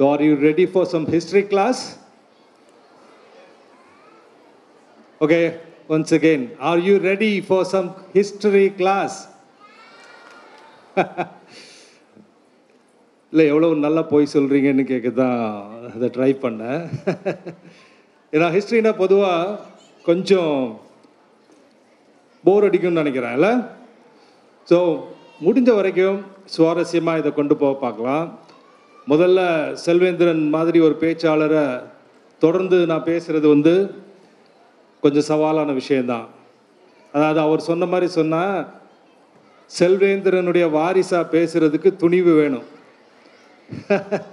So, are you ready for some history class? Okay, once again, are you ready for some history class? இல்லை எவ்வளோ நல்லா போய் சொல்கிறீங்கன்னு கேட்க தான் அதை ட்ரை பண்ணேன் ஏன்னா ஹிஸ்ட்ரினா பொதுவாக கொஞ்சம் போர் அடிக்கும்னு நினைக்கிறேன்ல ஸோ முடிஞ்ச வரைக்கும் சுவாரஸ்யமாக இதை கொண்டு போக பார்க்கலாம் முதல்ல செல்வேந்திரன் மாதிரி ஒரு பேச்சாளரை தொடர்ந்து நான் பேசுகிறது வந்து கொஞ்சம் சவாலான விஷயந்தான் அதாவது அவர் சொன்ன மாதிரி சொன்னால் செல்வேந்திரனுடைய வாரிசாக பேசுகிறதுக்கு துணிவு வேணும்.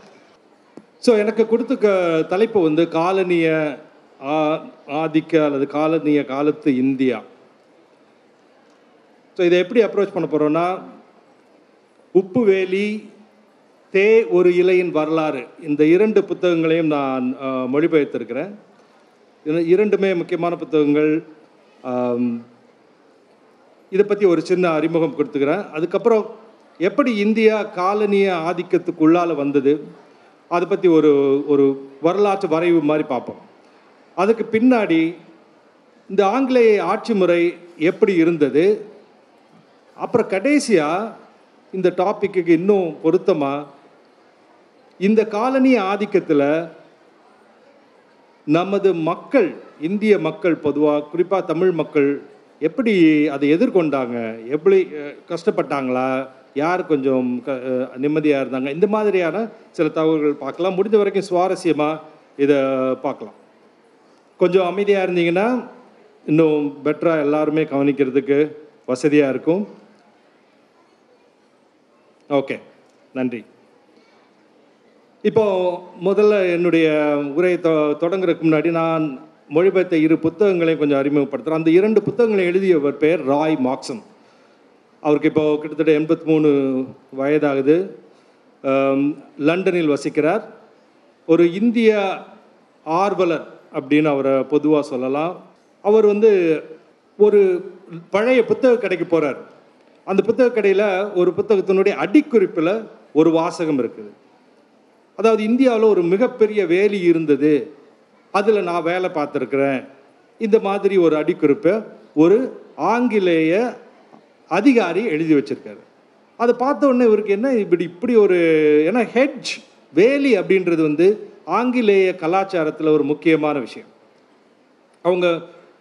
ஸோ எனக்கு கொடுத்த க தலைப்பு வந்து காலனிய ஆ- ஆதிக்க அல்லது காலனிய காலத்து இந்தியா. ஸோ இதை எப்படி அப்ரோச் பண்ண போகிறோன்னா உப்பு வேலி தே ஒரு இலையின் வரலாறு. இந்த இரண்டு புத்தகங்களையும் நான் மொழிபெயர்த்திருக்கிறேன். இரண்டுமே முக்கியமான புத்தகங்கள். இதை பற்றி ஒரு சின்ன அறிமுகம் கொடுத்துக்கிறேன். அதுக்கப்புறம் எப்படி இந்தியா காலனிய ஆதிக்கத்துக்குள்ளால் வந்தது அதை பற்றி ஒரு ஒரு வரலாற்று வரைவு மாதிரி பார்ப்போம். அதுக்கு பின்னாடி இந்த ஆங்கிலேய ஆட்சி முறை எப்படி இருந்தது? அப்புறம் கடைசியாக இந்த டாப்பிக்கு இன்னும் பொருத்தமாக இந்த காலனி ஆதிக்கத்தில் நமது மக்கள் இந்திய மக்கள் பொதுவாக குறிப்பாக தமிழ் மக்கள் எப்படி அதை எதிர்கொண்டாங்க? எப்படி கஷ்டப்பட்டாங்களா? யார் கொஞ்சம் க நிம்மதியாக இருந்தாங்க? இந்த மாதிரியான சில தகவல்கள் பார்க்கலாம். முடிஞ்ச வரைக்கும் சுவாரஸ்யமாக இதை பார்க்கலாம். கொஞ்சம் அமைதியாக இருந்தீங்கன்னா இன்னும் பெட்டராக எல்லாருமே கவனிக்கிறதுக்கு வசதியாக இருக்கும். ஓகே. நன்றி. இப்போ முதல்ல என்னுடைய உரையை தொ தொடங்குறதுக்கு முன்னாடி நான் மொழிபெயர்த்த இரு புத்தகங்களையும் கொஞ்சம் அறிமுகப்படுத்துகிறேன் அந்த இரண்டு புத்தகங்களை எழுதியவர் பெயர் ராய் மார்க்சன் அவருக்கு இப்போ கிட்டத்தட்ட எண்பத்தி மூணு வயதாகுது லண்டனில் வசிக்கிறார். ஒரு இந்திய ஆர்வலர் அப்படின்னு அவரை பொதுவாக சொல்லலாம். அவர் வந்து ஒரு பழைய புத்தக கடைக்கு போகிறார் அந்த புத்தக கடையில் ஒரு புத்தகத்தினுடைய அடிக்குறிப்பில் ஒரு வாசகம் இருக்குது. அதாவது இந்தியாவில் ஒரு மிகப்பெரிய வேலி இருந்தது. அதில் நான் வேலை பார்த்துருக்குறேன். இந்த மாதிரி ஒரு அடிக்குறிப்பை ஒரு ஆங்கிலேய அதிகாரி எழுதி வச்சிருக்காரு. அதை பார்த்த உடனே இவருக்கு என்ன இப்படி இப்படி ஒரு ஏன்னா ஹெட்ஜ் வேலி அப்படின்றது வந்து ஆங்கிலேய கலாச்சாரத்தில் ஒரு முக்கியமான விஷயம். அவங்க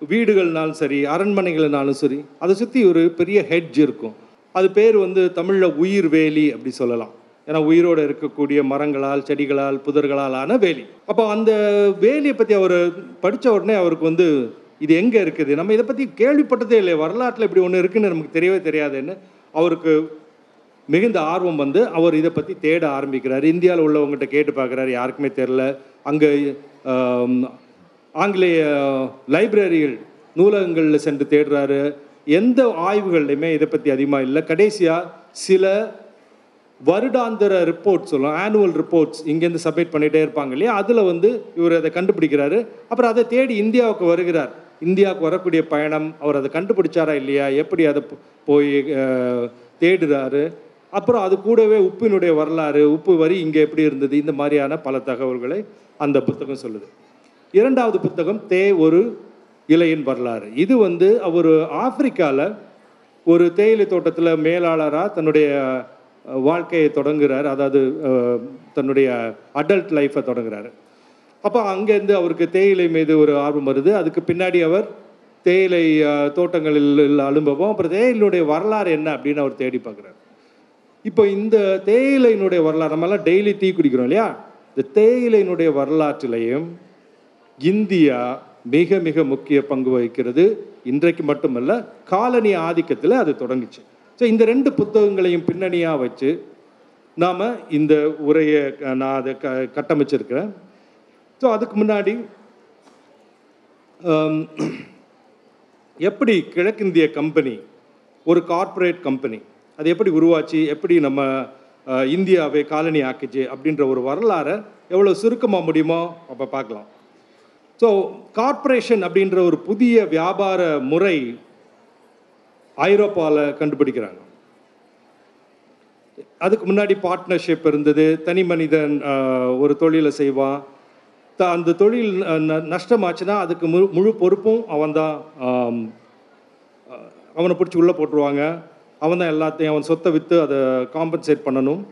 வீடுகள்னாலும் சரி அரண்மனைகள்னாலும் சரி அதை சுற்றி ஒரு பெரிய ஹெட்ஜ் இருக்கும். அது பேர் வந்து தமிழில் உயிர் வேலி அப்படி சொல்லலாம். ஏன்னா உயிரோடு இருக்கக்கூடிய மரங்களால் செடிகளால் புதர்களால் ஆன வேலி. அப்போ அந்த வேலியை பற்றி அவர் படித்த உடனே அவருக்கு வந்து இது எங்கே இருக்குது? நம்ம இதை பற்றி கேள்விப்பட்டதே இல்லை வரலாற்றில் இப்படி ஒன்று இருக்குன்னு நமக்கு தெரியவே தெரியாதுன்னு அவருக்கு மிகுந்த ஆர்வம் வந்து அவர் இதை பற்றி தேட ஆரம்பிக்கிறார். இந்தியாவில் உள்ளவங்ககிட்ட கேட்டு பார்க்குறாரு. யாருக்குமே தெரில அங்கே ஆங்கிலேய லைப்ரரிகள் நூலகங்களில் சென்று தேடுறாரு. எந்த ஆய்வுகள்லையுமே இதை பற்றி அதிகமாக இல்லை. கடைசியாக சில வருடாந்திர ரிப்போர்ட் சொல்லுவோம் ஆனுவல் ரிப்போர்ட்ஸ் இங்கேருந்து சப்மிட் பண்ணிகிட்டே இருப்பாங்க இல்லையா? அதில் வந்து இவர் அதை கண்டுபிடிக்கிறாரு. அப்புறம் அதை தேடி இந்தியாவுக்கு வருகிறார். இந்தியாவுக்கு வரக்கூடிய பயணம் அவர் அதை கண்டுபிடிச்சாரா இல்லையா? எப்படி அதை போய் தேடுறாரு? அப்புறம் அது கூடவே உப்பினுடைய வரலாறு உப்பு வரி இங்கே எப்படி இருந்தது? இந்த மாதிரியான பல தகவல்களை அந்த புத்தகம் சொல்லுது. இரண்டாவது புத்தகம் தே ஒரு இலையின் வரலாறு. இது வந்து அவர் ஆப்பிரிக்காவில் ஒரு தேயிலை தோட்டத்தில் மேலாளராக தன்னுடைய வாழ்க்கையை தொடங்குகிறார் அதாவது தன்னுடைய அடல்ட் லைஃப்பை தொடங்குறாரு. அப்போ அங்கேருந்து அவருக்கு தேயிலை மீது ஒரு ஆர்வம் வருது. அதுக்கு பின்னாடி அவர் தேயிலை தோட்டங்களில் அனுபவம் அப்புறம் தேயிலுடைய வரலாறு என்ன அப்படின்னு அவர் தேடி பார்க்குறாரு. இப்போ இந்த தேயிலையினுடைய வரலாறு நம்மலாம் டெய்லி டீ குடிக்கிறோம் இல்லையா? இந்த தேயிலையினுடைய வரலாற்றிலையும் இந்தியா மிக மிக முக்கிய பங்கு வகிக்கிறது. இன்றைக்கு மட்டுமல்ல காலனி ஆதிக்கத்தில் அது தொடங்குச்சு. ஸோ இந்த ரெண்டு புத்தகங்களையும் பின்னணியாக வச்சு நாம் இந்த உரையை க- நான் அதை க கட்டமைச்சிருக்கிறேன். ஸோ அதுக்கு முன்னாடி எப்படி கிழக்கிந்திய கம்பெனி ஒரு கார்ப்பரேட் கம்பெனி அது எப்படி உருவாச்சு எப்படி நம்ம இந்தியாவை காலனி ஆக்குச்சு அப்படின்ற ஒரு வரலாறை எவ்வளோ சுருக்கமாக முடியுமோ அப்போ பார்க்கலாம். ஸோ கார்ப்பரேஷன் அப்படின்ற ஒரு புதிய வியாபார முறை ஐரோப்பாவில் கண்டுபிடிக்கிறாங்க. அதுக்கு முன்னாடி பார்ட்னர்ஷிப் இருந்தது. தனி மனிதன் ஒரு தொழிலை செய்வான். த- அந்த தொழில் ந- நஷ்டமாச்சுன்னா அதுக்கு முழு முழு பொறுப்பும் அவன்தான் தான் அவனை பிடிச்சி உள்ளே போட்டுருவாங்க. அவன் தான் எல்லாத்தையும் அவன் சொத்தை விற்று அதை காம்பன்சேட் பண்ணணும்.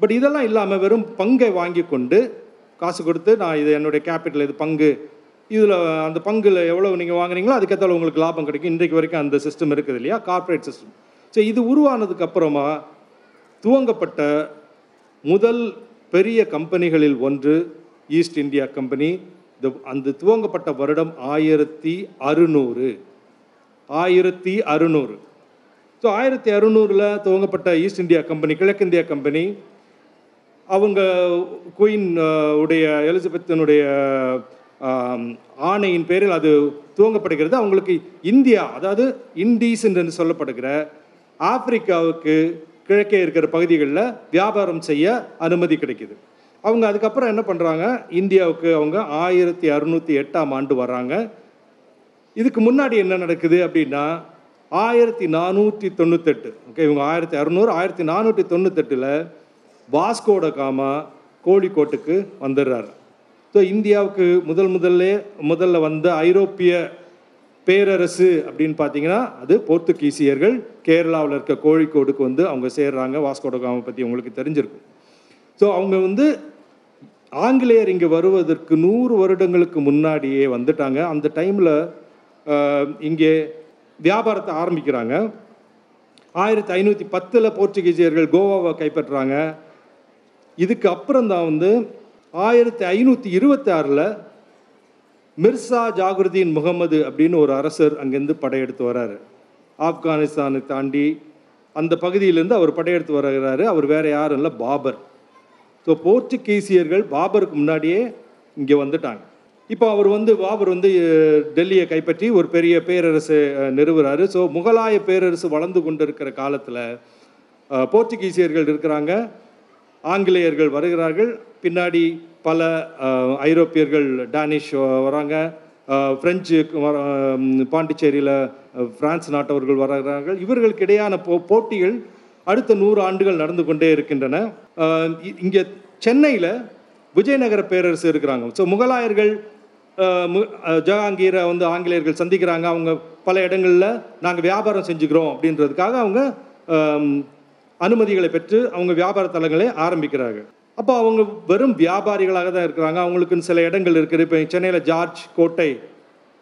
பட் இதெல்லாம் இல்லாமல் வெறும் பங்கை வாங்கி கொண்டு காசு கொடுத்து நான் இது என்னுடைய கேபிட்டல் இது பங்கு இதில் அந்த பங்குல எவ்வளோ நீங்கள் வாங்குறீங்களோ அதுக்கேற்றால உங்களுக்கு லாபம் கிடைக்கும். இன்றைக்கு வரைக்கும் அந்த சிஸ்டம் இருக்குது இல்லையா? கார்ப்பரேட் சிஸ்டம் ஸோ இது உருவானதுக்கு அப்புறமா துவங்கப்பட்ட முதல் பெரிய கம்பெனிகளில் ஒன்று ஈஸ்ட் இந்தியா கம்பெனி இந்த அந்த துவங்கப்பட்ட வருடம் ஆயிரத்தி அறுநூறு. ஆயிரத்தி அறுநூறு. ஸோ ஆயிரத்தி அறுநூறில் துவங்கப்பட்ட ஈஸ்ட் இந்தியா கம்பெனி கிழக்கிந்தியா கம்பெனி அவங்க குயின் உடைய எலிசபெத்தினுடைய ஆணையின் பேரில் அது துவங்கப்படுகிறது. அவங்களுக்கு இந்தியா அதாவது இண்டீஸ் என்று சொல்லப்படுகிற ஆப்பிரிக்காவுக்கு கிழக்கே இருக்கிற பகுதிகளில் வியாபாரம் செய்ய அனுமதி கிடைக்கிது. அவங்க அதுக்கப்புறம் என்ன பண்ணுறாங்க இந்தியாவுக்கு அவங்க ஆயிரத்தி அறுநூற்றி எட்டாம் ஆண்டு வர்றாங்க. இதுக்கு முன்னாடி என்ன நடக்குது அப்படின்னா ஆயிரத்தி நானூற்றி தொண்ணூத்தெட்டு ஓகே இவங்க ஆயிரத்தி அறுநூறு ஆயிரத்தி நானூற்றி தொண்ணூத்தெட்டில் வாஸ்கோட காமா கோழிக்கோட்டுக்கு வந்துடுறாரு. ஸோ இந்தியாவுக்கு முதல் முதல்ல முதல்ல வந்த ஐரோப்பிய பேரரசு அப்படின்னு பார்த்தீங்கன்னா அது போர்த்துகீசியர்கள். கேரளாவில் இருக்க கோழிக்கோடுக்கு வந்து அவங்க சேர்றாங்க. வாஸ்கோடகாம பற்றி உங்களுக்கு தெரிஞ்சிருக்கும். ஸோ அவங்க வந்து ஆங்கிலேயர் இங்கே வருவதற்கு நூறு வருடங்களுக்கு முன்னாடியே வந்துட்டாங்க. அந்த டைமில் இங்கே வியாபாரத்தை ஆரம்பிக்கிறாங்க. ஆயிரத்தி ஐநூற்றி பத்தில் போர்ச்சுகீசியர்கள் கோவாவை கைப்பற்றுறாங்க இதுக்கு அப்புறம் தான் வந்து ஆயிரத்தி ஐநூற்றி இருபத்தி ஆறில் மிர்சா ஜாகுருதீன் முகமது அப்படின்னு ஒரு அரசர் அங்கேருந்து படையெடுத்து வராரு. ஆப்கானிஸ்தானை தாண்டி அந்த பகுதியிலேருந்து அவர் படையெடுத்து வருகிறாரு. அவர் வேறு யாரும் இல்லை பாபர். ஸோ போர்ச்சுகீசியர்கள் பாபருக்கு முன்னாடியே இங்கே வந்துட்டாங்க. இப்போ அவர் வந்து பாபர் வந்து டெல்லியை கைப்பற்றி ஒரு பெரிய பேரரசு நிறுவுறாரு. ஸோ முகலாய பேரரசு வளர்ந்து கொண்டு இருக்கிற காலத்தில் போர்ச்சுகீசியர்கள் இருக்கிறாங்க. ஆங்கிலேயர்கள் வருகிறார்கள். பின்னாடி பல ஐரோப்பியர்கள் டானிஷ் வராங்க. பிரெஞ்சு வர- பாண்டிச்சேரியில் பிரான்ஸ் நாட்டவர்கள் வருகிறார்கள் இவர்களுக்கு இடையான போ போட்டிகள் அடுத்த நூறு ஆண்டுகள் நடந்து கொண்டே இருக்கின்றன. இ- இங்கே சென்னையில் விஜயநகர பேரரசு இருக்கிறாங்க. ஸோ முகலாயர்கள் மு- ஜஹாங்கீரை வந்து ஆங்கிலேயர்கள் சந்திக்கிறாங்க. அவங்க பல இடங்களில் நாங்கள் வியாபாரம் செஞ்சுக்கிறோம் அப்படின்றதுக்காக அவங்க அனுமதிகளை பெற்று அவங்க வியாபார தலங்களை ஆரம்பிக்கிறாங்க அப்போ அவங்க வெறும் வியாபாரிகளாக தான் இருக்கிறாங்க. அவங்களுக்குன்னு சில இடங்கள் இருக்குது. இப்போ சென்னையில் ஜார்ஜ் கோட்டை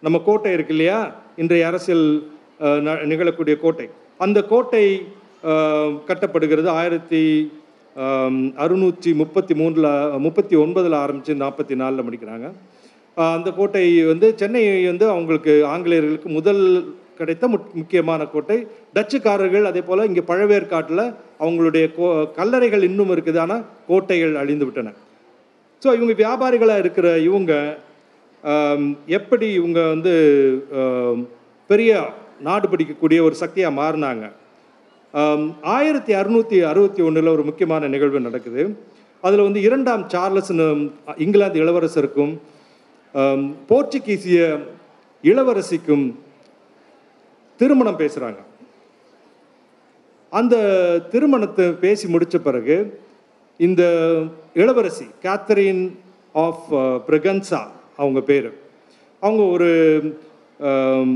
நம்ம கோட்டை இருக்கு இல்லையா? இன்றைய அரசியல் ந- நிகழக்கூடிய கோட்டை. அந்த கோட்டை கட்டப்படுகிறது ஆயிரத்தி அறுநூற்றி முப்பத்தி மூணில் முப்பத்தி ஒன்பதில் ஆரம்பித்து நாற்பத்தி நாலில் முடிக்கிறாங்க. அந்த கோட்டை வந்து சென்னை வந்து அவங்களுக்கு ஆங்கிலேயர்களுக்கு முதல் கிடைத்த முக்கியமான கோட்டை. டச்சுக்காரர்கள் அதே போல் இங்கே பழவேற்காட்டில் அவங்களுடைய கோ கல்லறைகள் இன்னும் இருக்குது. ஆனால் கோட்டைகள் அழிந்து விட்டன. ஸோ இவங்க வியாபாரிகளாக இருக்கிற இவங்க எப்படி இவங்க வந்து பெரிய நாடு பிடிக்கக்கூடிய ஒரு சக்தியாக மாறினாங்க. ஆயிரத்தி அறுநூற்றி அறுபத்தி ஒன்றில் ஒரு முக்கியமான நிகழ்வு நடக்குது. அதில் வந்து இரண்டாம் சார்லஸ்னு இங்கிலாந்து இளவரசருக்கும் போர்ச்சுகீசிய இளவரசிக்கும் திருமணம் பேசுகிறாங்க அந்த திருமணத்தை பேசி முடிச்ச பிறகு இந்த இளவரசி கேத்தரின் ஆஃப் பிரகன்சா அவங்க பேர். அவங்க ஒரு um,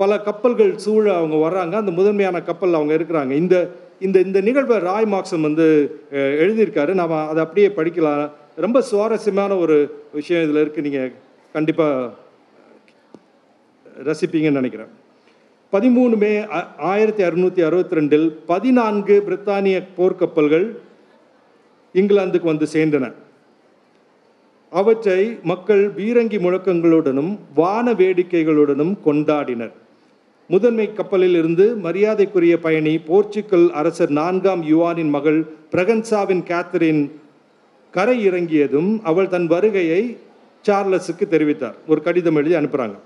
பல கப்பல்கள் சூழ அவங்க வர்றாங்க. அந்த முதன்மையான கப்பல் அவங்க இருக்கிறாங்க. இந்த இந்த இந்த நிகழ்வை ராய் மார்க்சன் வந்து எழுதியிருக்காரு. நாம் அதை அப்படியே படிக்கலாம். ரொம்ப சுவாரஸ்யமான ஒரு விஷயம் இதில் இருக்குது நீங்கள் கண்டிப்பாக ரசிப்பீங்கன்னு நினைக்கிறேன். பதிமூணு மே ஆயிரத்தி அறுநூற்றி அறுபத்தி ரெண்டில் பதினான்கு பிரித்தானிய போர்க்கப்பல்கள் இங்கிலாந்துக்கு வந்து சேர்ந்தன. அவற்றை மக்கள் பீரங்கி முழக்கங்களுடனும் வான வேடிக்கைகளுடனும் கொண்டாடினர். முதன்மை கப்பலில் இருந்து மரியாதைக்குரிய பயணி போர்ச்சுகல் அரசர் நான்காம் யுவானின் மகள் பிரகன்சாவின் கேத்தரின் கரை இறங்கியதும் அவள் தன் வருகையை சார்லஸுக்கு தெரிவித்தார். ஒரு கடிதம் எழுதி அனுப்புகிறாங்க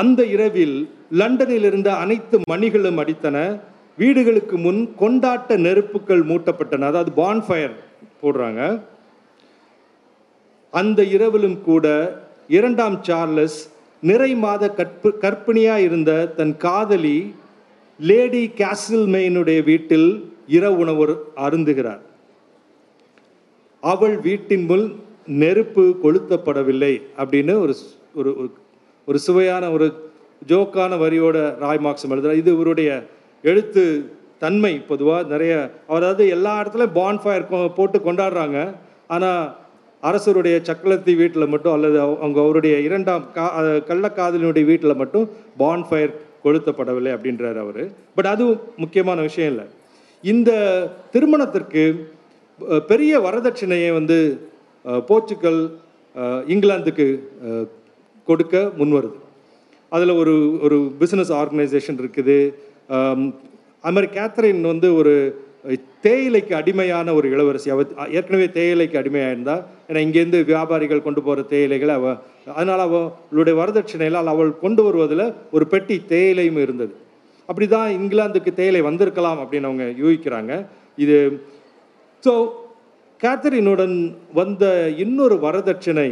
அந்த இரவில் லண்டனில் இருந்த அனைத்து மணிகளும் அடித்தன. வீடுகளுக்கு முன் கொண்டாட்ட நெருப்புகள் மூட்டப்பட்டன. அதாவது பான்ஃபயர் போடுறாங்க. அந்த இரவிலும் கூட இரண்டாம் சார்லஸ் நிறை மாத கற்பு கற்பிணியா இருந்த தன் காதலி லேடி கேசில்மெயினுடைய வீட்டில் இரவு உணவு அருந்துகிறார். அவள் வீட்டின் முன் நெருப்பு கொளுத்தப்படவில்லை அப்படின்னு ஒரு ஒரு ஒரு- சுவையான ஒரு ஜோக்கான வரியோட ராய் மார்க்ஸ் எழுதுறார். இது இவருடைய எழுத்து தன்மை பொதுவாக நிறைய அதாவது எல்லா இடத்துலையும் பான்ஃபயர் போட்டு கொண்டாடுறாங்க. ஆனால் அரசருடைய சக்கலத்தி வீட்டில் மட்டும் அல்லது அவங்க அவருடைய இரண்டாம் கா கள்ளக்காதலினுடைய வீட்டில் மட்டும் பான்ஃபயர் கொளுத்தப்படவில்லை அப்படின்றார் அவர். பட் அதுவும் முக்கியமான விஷயம் இல்லை. இந்த திருமணத்திற்கு பெரிய வரதட்சணையை வந்து போர்ச்சுக்கல் போர்ச்சுகல் இங்கிலாந்துக்கு கொடுக்க முன்வருது. அதில் ஒரு ஒரு பிஸ்னஸ் ஆர்கனைசேஷன் இருக்குது. அது மாதிரி கேத்தரின் வந்து ஒரு தேயிலைக்கு அடிமையான ஒரு இளவரசி. அவ ஏற்கனவே தேயிலைக்கு அடிமையாக இருந்தால் ஏன்னா இங்கேருந்து வியாபாரிகள் கொண்டு போகிற தேயிலைகளை அவ அதனால் அவளுடைய வரதட்சணையில் அவள் கொண்டு வருவதில் ஒரு பெட்டி தேயிலையும் இருந்தது. அப்படி தான் இங்கிலாந்துக்கு தேயிலை வந்திருக்கலாம் அப்படின்னு அவங்க யூகிக்கிறாங்க. இது ஸோ கேத்தரினுடன் வந்த இன்னொரு வரதட்சணை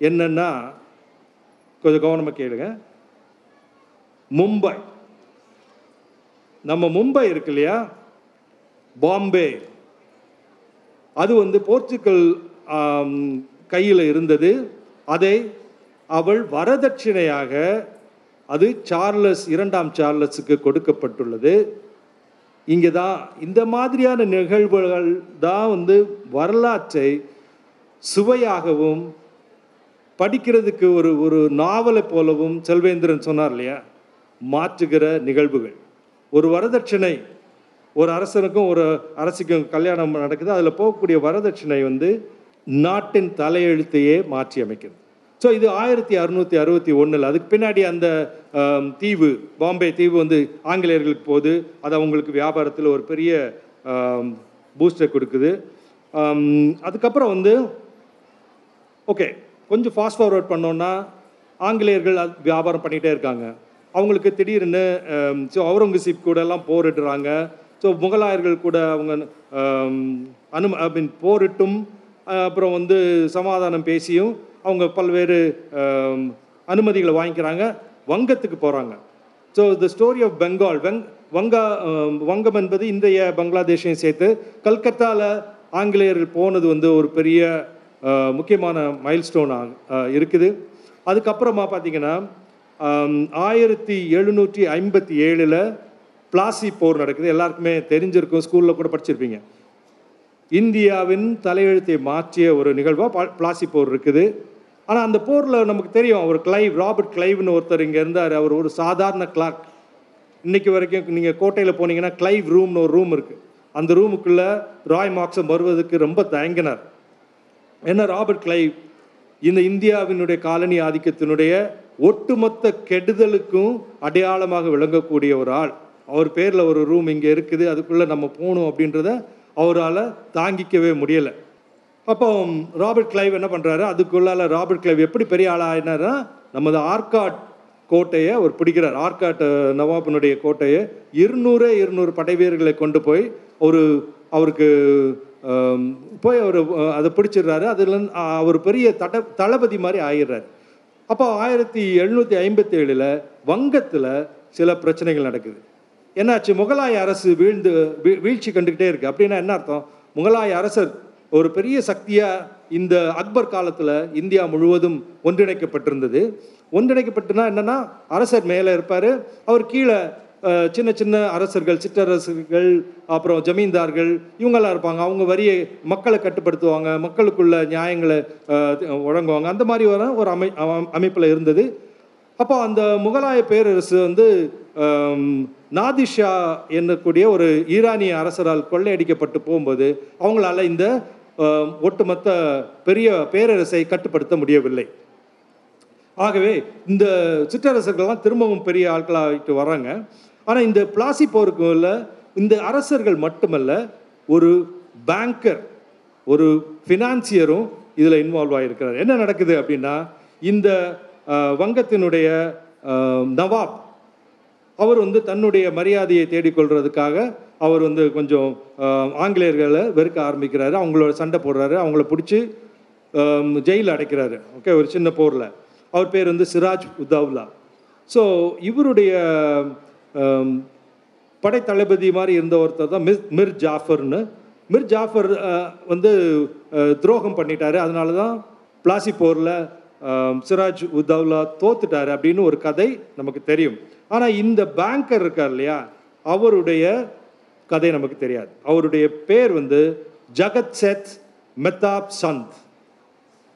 என்னன்னா கொஞ்சம் கவனமாக கேளுங்க. மும்பை. நம்ம மும்பை இருக்கு இல்லையா? பாம்பே. அது வந்து போர்ச்சுக்கல் கையில் இருந்தது. அதை அவள் வரதட்சணையாக அது சார்லஸ் இரண்டாம் சார்லஸுக்கு கொடுக்கப்பட்டுள்ளது. இங்கே தான் இந்த மாதிரியான நிகழ்வுகள் தான் வந்து வரலாற்றை சுவையாகவும் படிக்கிறதுக்கு ஒரு ஒரு நாவலை போலவும் செல்வேந்திரன் சொன்னார் இல்லையா? மாற்றுகிற நிகழ்வுகள். ஒரு வரதட்சணை ஒரு அரசனுக்கும் ஒரு அரசிக்கும் கல்யாணம் நடக்குது. அதில் போகக்கூடிய வரதட்சணை வந்து நாட்டின் தலையெழுத்தையே மாற்றி அமைக்கிறது ஸோ இது ஆயிரத்தி அறுநூற்றி அறுபத்தி ஒன்றில் அதுக்கு பின்னாடி அந்த தீவு பாம்பே தீவு வந்து ஆங்கிலேயர்களுக்கு போகுது அது அவங்களுக்கு வியாபாரத்தில் ஒரு பெரிய பூஸ்டர் கொடுக்குது. அதுக்கப்புறம் வந்து ஓகே கொஞ்சம் ஃபாஸ்ட் ஃபார்வர்ட் பண்ணோன்னா ஆங்கிலேயர்கள் வியாபாரம் பண்ணிகிட்டே இருக்காங்க. அவங்களுக்கு திடீர்னு ஸோ அவுரங்கசீப் கூட எல்லாம் போரிடுறாங்க. ஸோ முகலாயர்கள் கூட அவங்க அனு ஐ மீன் போரிட்டும் அப்புறம் வந்து சமாதானம் பேசியும் அவங்க பல்வேறு அனுமதிகளை வாங்கிக்கிறாங்க. வங்கத்துக்கு போகிறாங்க so the story of Bengal வெங் வங்கா வங்கம் என்பது இன்றைய பங்களாதேஷையும் சேர்த்து கல்கத்தாவில் ஆங்கிலேயர்கள் போனது வந்து ஒரு பெரிய முக்கியமான மைல்ஸ்டோனாக இருக்குது. அதுக்கப்புறமா பார்த்தீங்கன்னா ஆயிரத்தி எழுநூற்றி ஐம்பத்தி ஏழில் பிளாசி போர் நடக்குது. எல்லாருக்குமே தெரிஞ்சிருக்கும் ஸ்கூலில் கூட படிச்சிருப்பீங்க. இந்தியாவின் தலையெழுத்தை மாற்றிய ஒரு நிகழ்வாக பிளாசி போர் இருக்குது. ஆனால் அந்த போரில் நமக்கு தெரியும் அவர் கிளைவ் ராபர்ட் கிளைவ்னு ஒருத்தர் இங்கே இருந்தார். அவர் ஒரு சாதாரண கிளார்க் இன்னைக்கு வரைக்கும் நீங்கள் கோட்டையில் போனீங்கன்னா கிளைவ் ரூம்னு ஒரு ரூம் இருக்குது அந்த ரூமுக்குள்ளே ராய் மார்க்ஸை வருவதற்கு ரொம்ப தயங்கினார். என்ன ராபர்ட் கிளைவ்? இந்த இந்தியாவினுடைய காலனி ஆதிக்கத்தினுடைய ஒட்டுமொத்த கெடுதலுக்கும் அடையாளமாக விளங்கக்கூடிய ஒரு ஆள். அவர் பேரில் ஒரு ரூம் இங்கே இருக்குது அதுக்குள்ளே நம்ம போகணும் அப்படின்றத அவரால் தாங்கிக்கவே முடியலை. அப்போ ராபர்ட் கிளைவ் என்ன பண்ணுறாரு அதுக்குள்ளால ராபர்ட் கிளைவ் எப்படி பெரிய ஆளாயினாரா நமது ஆர்காட் கோட்டையை அவர் பிடிக்கிறார். ஆர்காட் நவாபினுடைய கோட்டையை இருநூறே இருநூறு படை வீரர்களை கொண்டு போய் ஒரு அவருக்கு போய் அவர் அதை பிடிச்சிடுறாரு. அதில் அவர் பெரிய தட தளபதி மாதிரி ஆயிடுறாரு. அப்போ ஆயிரத்தி எழுநூற்றி ஐம்பத்தி ஏழில் வங்கத்தில் சில பிரச்சனைகள் நடக்குது. என்னாச்சு? முகலாய அரசு வீழ்ந்து வீ- வீழ்ச்சி கண்டுக்கிட்டே இருக்குது அப்படின்னா என்ன அர்த்தம்? முகலாய அரசர் ஒரு பெரிய சக்தியாக இந்த அக்பர் காலத்தில் இந்தியா முழுவதும் ஒன்றிணைக்கப்பட்டிருந்தது. ஒன்றிணைக்கப்பட்டுனா என்னென்னா அரசர் மேலே இருப்பார். அவர் கீழே சின்ன சின்ன அரசர்கள் சிற்றரசர்கள் அப்புறம் ஜமீன்தார்கள் இவங்கெல்லாம் இருப்பாங்க. அவங்க வரியை மக்களை கட்டுப்படுத்துவாங்க மக்களுக்குள்ள நியாயங்களை வழங்குவாங்க. அந்த மாதிரி வர ஒரு அமை அமைப்பில் இருந்தது. அப்போ அந்த முகலாய பேரரசு வந்து நாதிஷா என்னக்கூடிய ஒரு ஈரானிய அரசரால் கொள்ளையடிக்கப்பட்டு போகும்போது அவங்களால இந்த ஒட்டுமொத்த பெரிய பேரரசை கட்டுப்படுத்த முடியவில்லை. ஆகவே இந்த சிற்றரசர்கள்லாம் திரும்பவும் பெரிய ஆட்களாகிட்டு வராங்க. ஆனால் இந்த பிளாசி போருக்குள்ள இந்த அரசர்கள் மட்டுமல்ல ஒரு பேங்கர் ஒரு ஃபினான்சியரும் இதில் இன்வால்வ் ஆகியிருக்கிறார் என்ன நடக்குது அப்படின்னா இந்த வங்கத்தினுடைய நவாப் அவர் வந்து தன்னுடைய மரியாதையை தேடிக்கொள்கிறதுக்காக அவர் வந்து கொஞ்சம் ஆங்கிலேயர்களை வெறுக்க ஆரம்பிக்கிறாரு. அவங்களோட சண்டை போடுறாரு. அவங்கள பிடிச்சி ஜெயிலில் அடைக்கிறாரு. ஓகே ஒரு சின்ன போரில். அவர் பேர் வந்து சிராஜ் உதவ்லா. ஸோ இவருடைய படைத்தளபதி மாதிரி இருந்த ஒருத்தர் தான் மிஸ் மிர் ஜாஃபர்னு. மிர் ஜாஃபர் வந்து துரோகம் பண்ணிட்டாரு. அதனால தான் பிளாசி போரில் சிராஜ் உத்தவ்லா தோத்துட்டார் அப்படின்னு ஒரு கதை நமக்கு தெரியும். ஆனால் இந்த பேங்கர் இருக்கார் இல்லையா அவருடைய கதை நமக்கு தெரியாது. அவருடைய பேர் வந்து ஜகத் செத் மெத்தாப் சந்த்.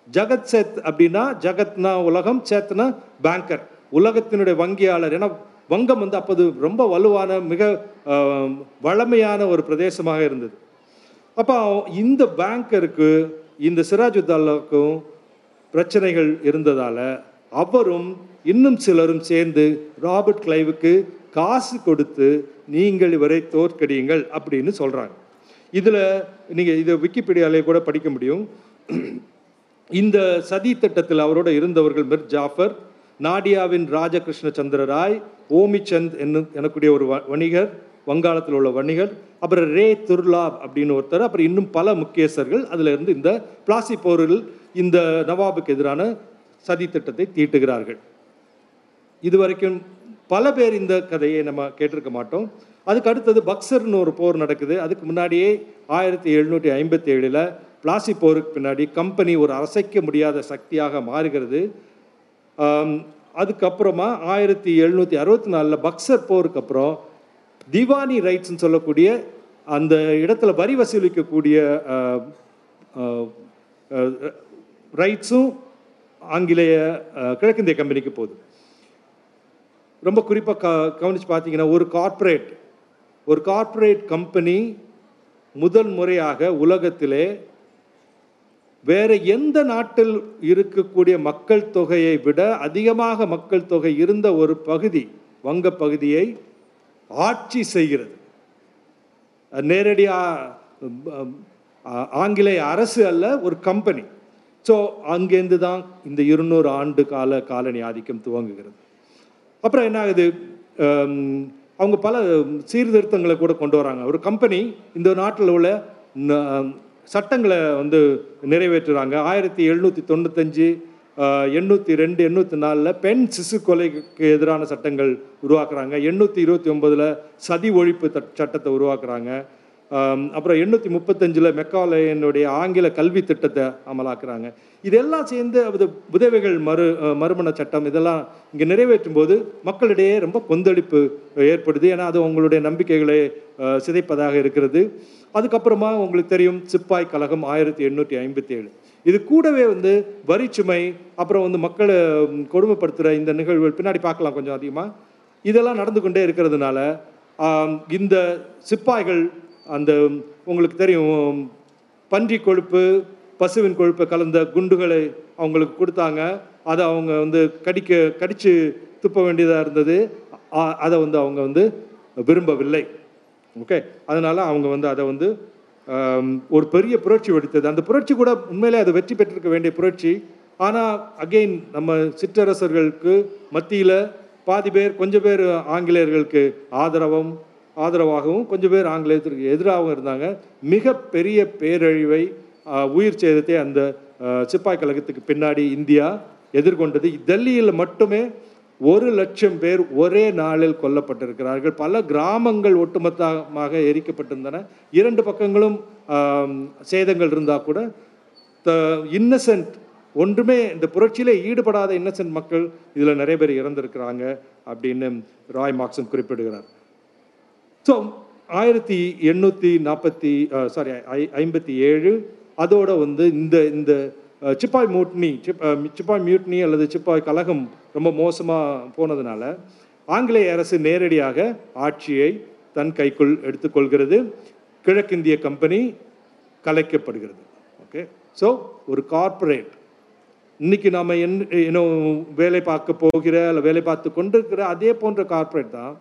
ஜகத் செத் அப்படின்னா ஜகத்னா உலகம் சேத்னா பேங்கர் உலகத்தினுடைய வங்கியாளர். ஏன்னா வங்கம் வந்து அப்போது ரொம்ப வலுவான மிக வளமையான ஒரு பிரதேசமாக இருந்தது. அப்போ இந்த பேங்கருக்கு இந்த சிராஜுத்தாலாவுக்கும் பிரச்சனைகள் இருந்ததால் அவரும் இன்னும் சிலரும் சேர்ந்து ராபர்ட் கிளைவுக்கு காசு கொடுத்து நீங்கள் இவரை தோற்கடியுங்கள் அப்படின்னு சொல்கிறாங்க இதில் நீங்கள் இதை விக்கிபீடியாலே கூட படிக்க முடியும். இந்த சதி திட்டத்தில் அவரோட இருந்தவர்கள் மிர் ஜாஃபர் நாடியாவின் ராஜகிருஷ்ண சந்திர ராய் ஓமிச்சந்த் என்னும் எனக்கூடிய ஒரு வ- வணிகர் வங்காளத்தில் உள்ள வணிகர் அப்புறம் ரே துர்லாப் அப்படின்னு ஒருத்தர் அப்புறம் இன்னும் பல முக்கியஸ்தர்கள் அதில் இருந்து இந்த பிளாசி போரில் இந்த நவாபுக்கு எதிரான சதி திட்டத்தை தீட்டுகிறார்கள். இதுவரைக்கும் பல பேர் இந்த கதையை நம்ம கேட்டிருக்க மாட்டோம். அதுக்கு அடுத்தது பக்சர்னு ஒரு போர் நடக்குது. அதுக்கு முன்னாடியே ஆயிரத்தி எழுநூற்றி ஐம்பத்தி ஏழில் பிளாசி போருக்கு பின்னாடி கம்பெனி ஒரு அசைக்க முடியாத சக்தியாக மாறுகிறது. அதுக்கப்புறமா ஆயிரத்தி எழுநூற்றி அறுபத்தி நாலில் பக்சர் போருக்கு அப்புறம் திவானி ரைட்ஸ்ன்னு சொல்லக்கூடிய அந்த இடத்துல வரி வசூலிக்கக்கூடிய ரைட்ஸும் ஆங்கிலேய கிழக்கிந்திய கம்பெனிக்கு போகுது. ரொம்ப குறிப்பாக க கவனிச்சு பார்த்தீங்கன்னா ஒரு கார்ப்பரேட் ஒரு கார்ப்பரேட் கம்பெனி முதல் முறையாக உலகத்திலே வேறு எந்த நாட்டில் இருக்கக்கூடிய மக்கள் தொகையை விட அதிகமாக மக்கள் தொகை இருந்த ஒரு பகுதி வங்க பகுதியை ஆட்சி செய்கிறது. நேரடியாக ஆங்கிலேய அரசு அல்ல ஒரு கம்பெனி. ஸோ அங்கேருந்து தான் இந்த இருநூறு ஆண்டு கால காலனி ஆதிக்கம் துவங்குகிறது. அப்புறம் என்ன ஆகுது? அவங்க பல சீர்திருத்தங்களை கூட கொண்டு வராங்க. ஒரு கம்பெனி இந்த நாட்டில் உள்ள சட்டங்களை வந்து நிறைவேற்றுறாங்க. ஆயிரத்தி எழுநூற்றி தொண்ணூத்தஞ்சு எண்ணூற்றி ரெண்டு எண்ணூற்றி நாலில் பெண் சிசு கொலைக்கு எதிரான சட்டங்கள் உருவாக்குறாங்க. எண்ணூற்றி இருபத்தி ஒன்பதில் சதி ஒழிப்பு சட்டத்தை உருவாக்குறாங்க. அப்புறம் எண்ணூற்றி முப்பத்தஞ்சில் மெக்காலயனுடைய ஆங்கில கல்வி திட்டத்தை அமலாக்குறாங்க. இதெல்லாம் சேர்ந்து அது உதவிகள் மறு மறுமண சட்டம் இதெல்லாம் இங்கே நிறைவேற்றும் போது மக்களிடையே ரொம்ப கொந்தளிப்பு ஏற்படுது. ஏன்னா அது உங்களுடைய நம்பிக்கைகளை சிதைப்பதாக இருக்கிறது. அதுக்கப்புறமா உங்களுக்கு தெரியும் சிப்பாய் கழகம் ஆயிரத்தி எண்ணூற்றி ஐம்பத்தி ஏழு இது கூடவே வந்து வரிச்சுமை அப்புறம் வந்து மக்களை கொடுமைப்படுத்துகிற இந்த நிகழ்வுகள் பின்னாடி பார்க்கலாம் கொஞ்சம் அதிகமாக இதெல்லாம் நடந்து கொண்டே இருக்கிறதுனால இந்த சிப்பாய்கள் அந்த உங்களுக்கு தெரியும் பன்றி கொழுப்பு பசுவின் கொழுப்பு கலந்த குண்டுகளை அவங்களுக்கு கொடுத்தாங்க. அதை அவங்க வந்து கடிக்க கடித்து துப்ப வேண்டியதாக இருந்தது. அதை வந்து அவங்க வந்து விரும்பவில்லை. ஓகே? அதனால் அவங்க வந்து அதை வந்து ஒரு பெரிய புரட்சி வெடித்தது. அந்த புரட்சி கூட உண்மையிலே அது வெற்றி பெற்றிருக்க வேண்டிய புரட்சி. ஆனால் அகெயின் நம்ம சிற்றரசர்களுக்கு மத்தியில் பாதி பேர் கொஞ்சம் பேர் ஆங்கிலேயர்களுக்கு ஆதரவும் ஆதரவாகவும் கொஞ்சம் பேர் ஆங்கிலேயத்திற்கு எதிராகவும் இருந்தாங்க. மிக பெரிய பேரழிவை உயிர் சேதத்தை அந்த சிப்பாய் கழகத்துக்கு பின்னாடி இந்தியா எதிர்கொண்டது. டெல்லியில் மட்டுமே ஒரு லட்சம் பேர் ஒரே நாளில் கொல்லப்பட்டிருக்கிறார்கள். பல கிராமங்கள் ஒட்டுமொத்தமாக எரிக்கப்பட்டிருந்தன. இரண்டு பக்கங்களும் சேதங்கள் இருந்தால் கூட த இன்னசென்ட் ஒன்றுமே இந்த புரட்சியில் ஈடுபடாத இன்னசென்ட் மக்கள் இதில் நிறைய பேர் இறந்திருக்கிறாங்க அப்படின்னு ராய் மார்க்சன் குறிப்பிடுகிறார். ஸோ ஆயிரத்தி எண்ணூற்றி நாற்பத்தி சாரி ஐம்பத்தி ஏழு அதோட வந்து இந்த இந்த சிப்பாய் மூட்னி சிப் சிப்பாய் மியூட்னி அல்லது சிப்பாய் கலகம் ரொம்ப மோசமாக போனதுனால ஆங்கிலேய அரசு நேரடியாக ஆட்சியை தன் கைக்குள் எடுத்துக்கொள்கிறது. கிழக்கிந்திய கம்பெனி கலைக்கப்படுகிறது. ஓகே? ஸோ ஒரு கார்ப்பரேட். இன்னைக்கு நாம் என் இன்னும் வேலை பார்க்க போகிற இல்லை வேலை பார்த்து கொண்டிருக்கிற அதே போன்ற கார்ப்பரேட் தான்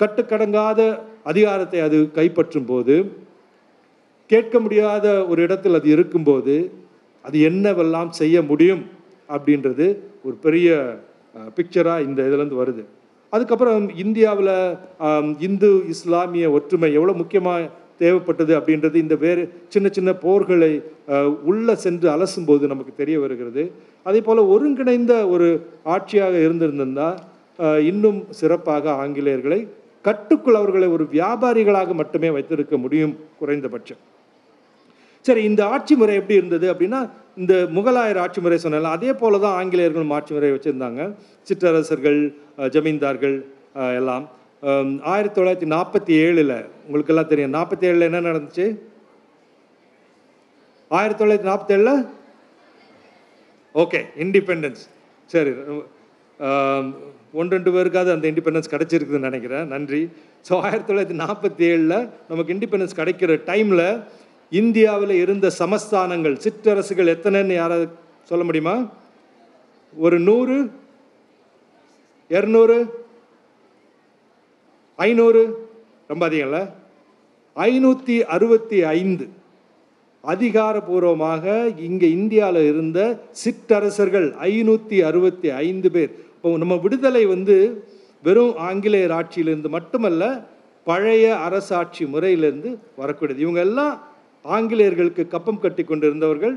கட்டுக்கடங்காத அதிகாரத்தை அது கைப்பற்றும் போது கேட்க முடியாத ஒரு இடத்தில் அது இருக்கும்போது அது என்னவெல்லாம் செய்ய முடியும் அப்படின்றது ஒரு பெரிய பிக்சராக இந்த இதுலேருந்து வருது. அதுக்கப்புறம் இந்தியாவில் இந்து இஸ்லாமிய ஒற்றுமை எவ்வளோ முக்கியமாக தேவைப்பட்டது அப்படின்றது இந்த வேறு சின்ன சின்ன போர்களை உள்ளே சென்று அலசும்போது நமக்கு தெரிய வருகிறது. அதே போல் ஒருங்கிணைந்த ஒரு ஆட்சியாக இருந்திருந்திருந்தால் இன்னும் சிறப்பாக ஆங்கிலேயர்களை கட்டுக்குள் அவர்களை ஒரு வியாபாரிகளாக மட்டுமே வைத்திருக்க முடியும் குறைந்தபட்சம். சரி இந்த ஆட்சி முறை எப்படி இருந்தது அப்படின்னா இந்த முகலாயர் ஆட்சி முறை சொன்னால அதே போல தான் ஆங்கிலேயர்களும் ஆட்சி முறை வச்சுருந்தாங்க. சிற்றரசர்கள் ஜமீன்தார்கள் எல்லாம். ஆயிரத்தி தொள்ளாயிரத்தி நாற்பத்தி ஏழில் உங்களுக்கெல்லாம் தெரியும் நாற்பத்தி ஏழில் என்ன நடந்துச்சு? ஆயிரத்தி தொள்ளாயிரத்தி நாற்பத்தேழில் ஓகே இண்டிபெண்டன்ஸ். சரி ஒன்று ரெண்டு பேருக்காவது அந்த இண்டிபெண்டன்ஸ் கிடச்சிருக்குதுன்னு நினைக்கிறேன். நன்றி. ஸோ ஆயிரத்தி தொள்ளாயிரத்தி நாற்பத்தி ஏழில் நமக்கு இண்டிபெண்டன்ஸ் கிடைக்கிற டைமில் இந்தியாவில் இருந்த சமஸ்தானங்கள் சிற்றரசுகள் எத்தனைன்னு யாராவது சொல்ல முடியுமா? ஒரு நூறு இரநூறு ஐநூறு ரொம்ப அதிகம்ல? ஐநூற்றி அறுபத்தி ஐந்து அதிகாரபூர்வமாக இங்கே இந்தியாவில் இருந்த சிற்றரசர்கள் ஐநூற்றி அறுபத்தி ஐந்து பேர். இப்போ நம்ம விடுதலை வந்து வெறும் ஆங்கிலேயர் ஆட்சியிலிருந்து மட்டுமல்ல பழைய அரசாட்சி முறையிலிருந்து வரக்கூடியது. இவங்க எல்லாம் ஆங்கிலேயர்களுக்கு கப்பம் கட்டி கொண்டிருந்தவர்கள்.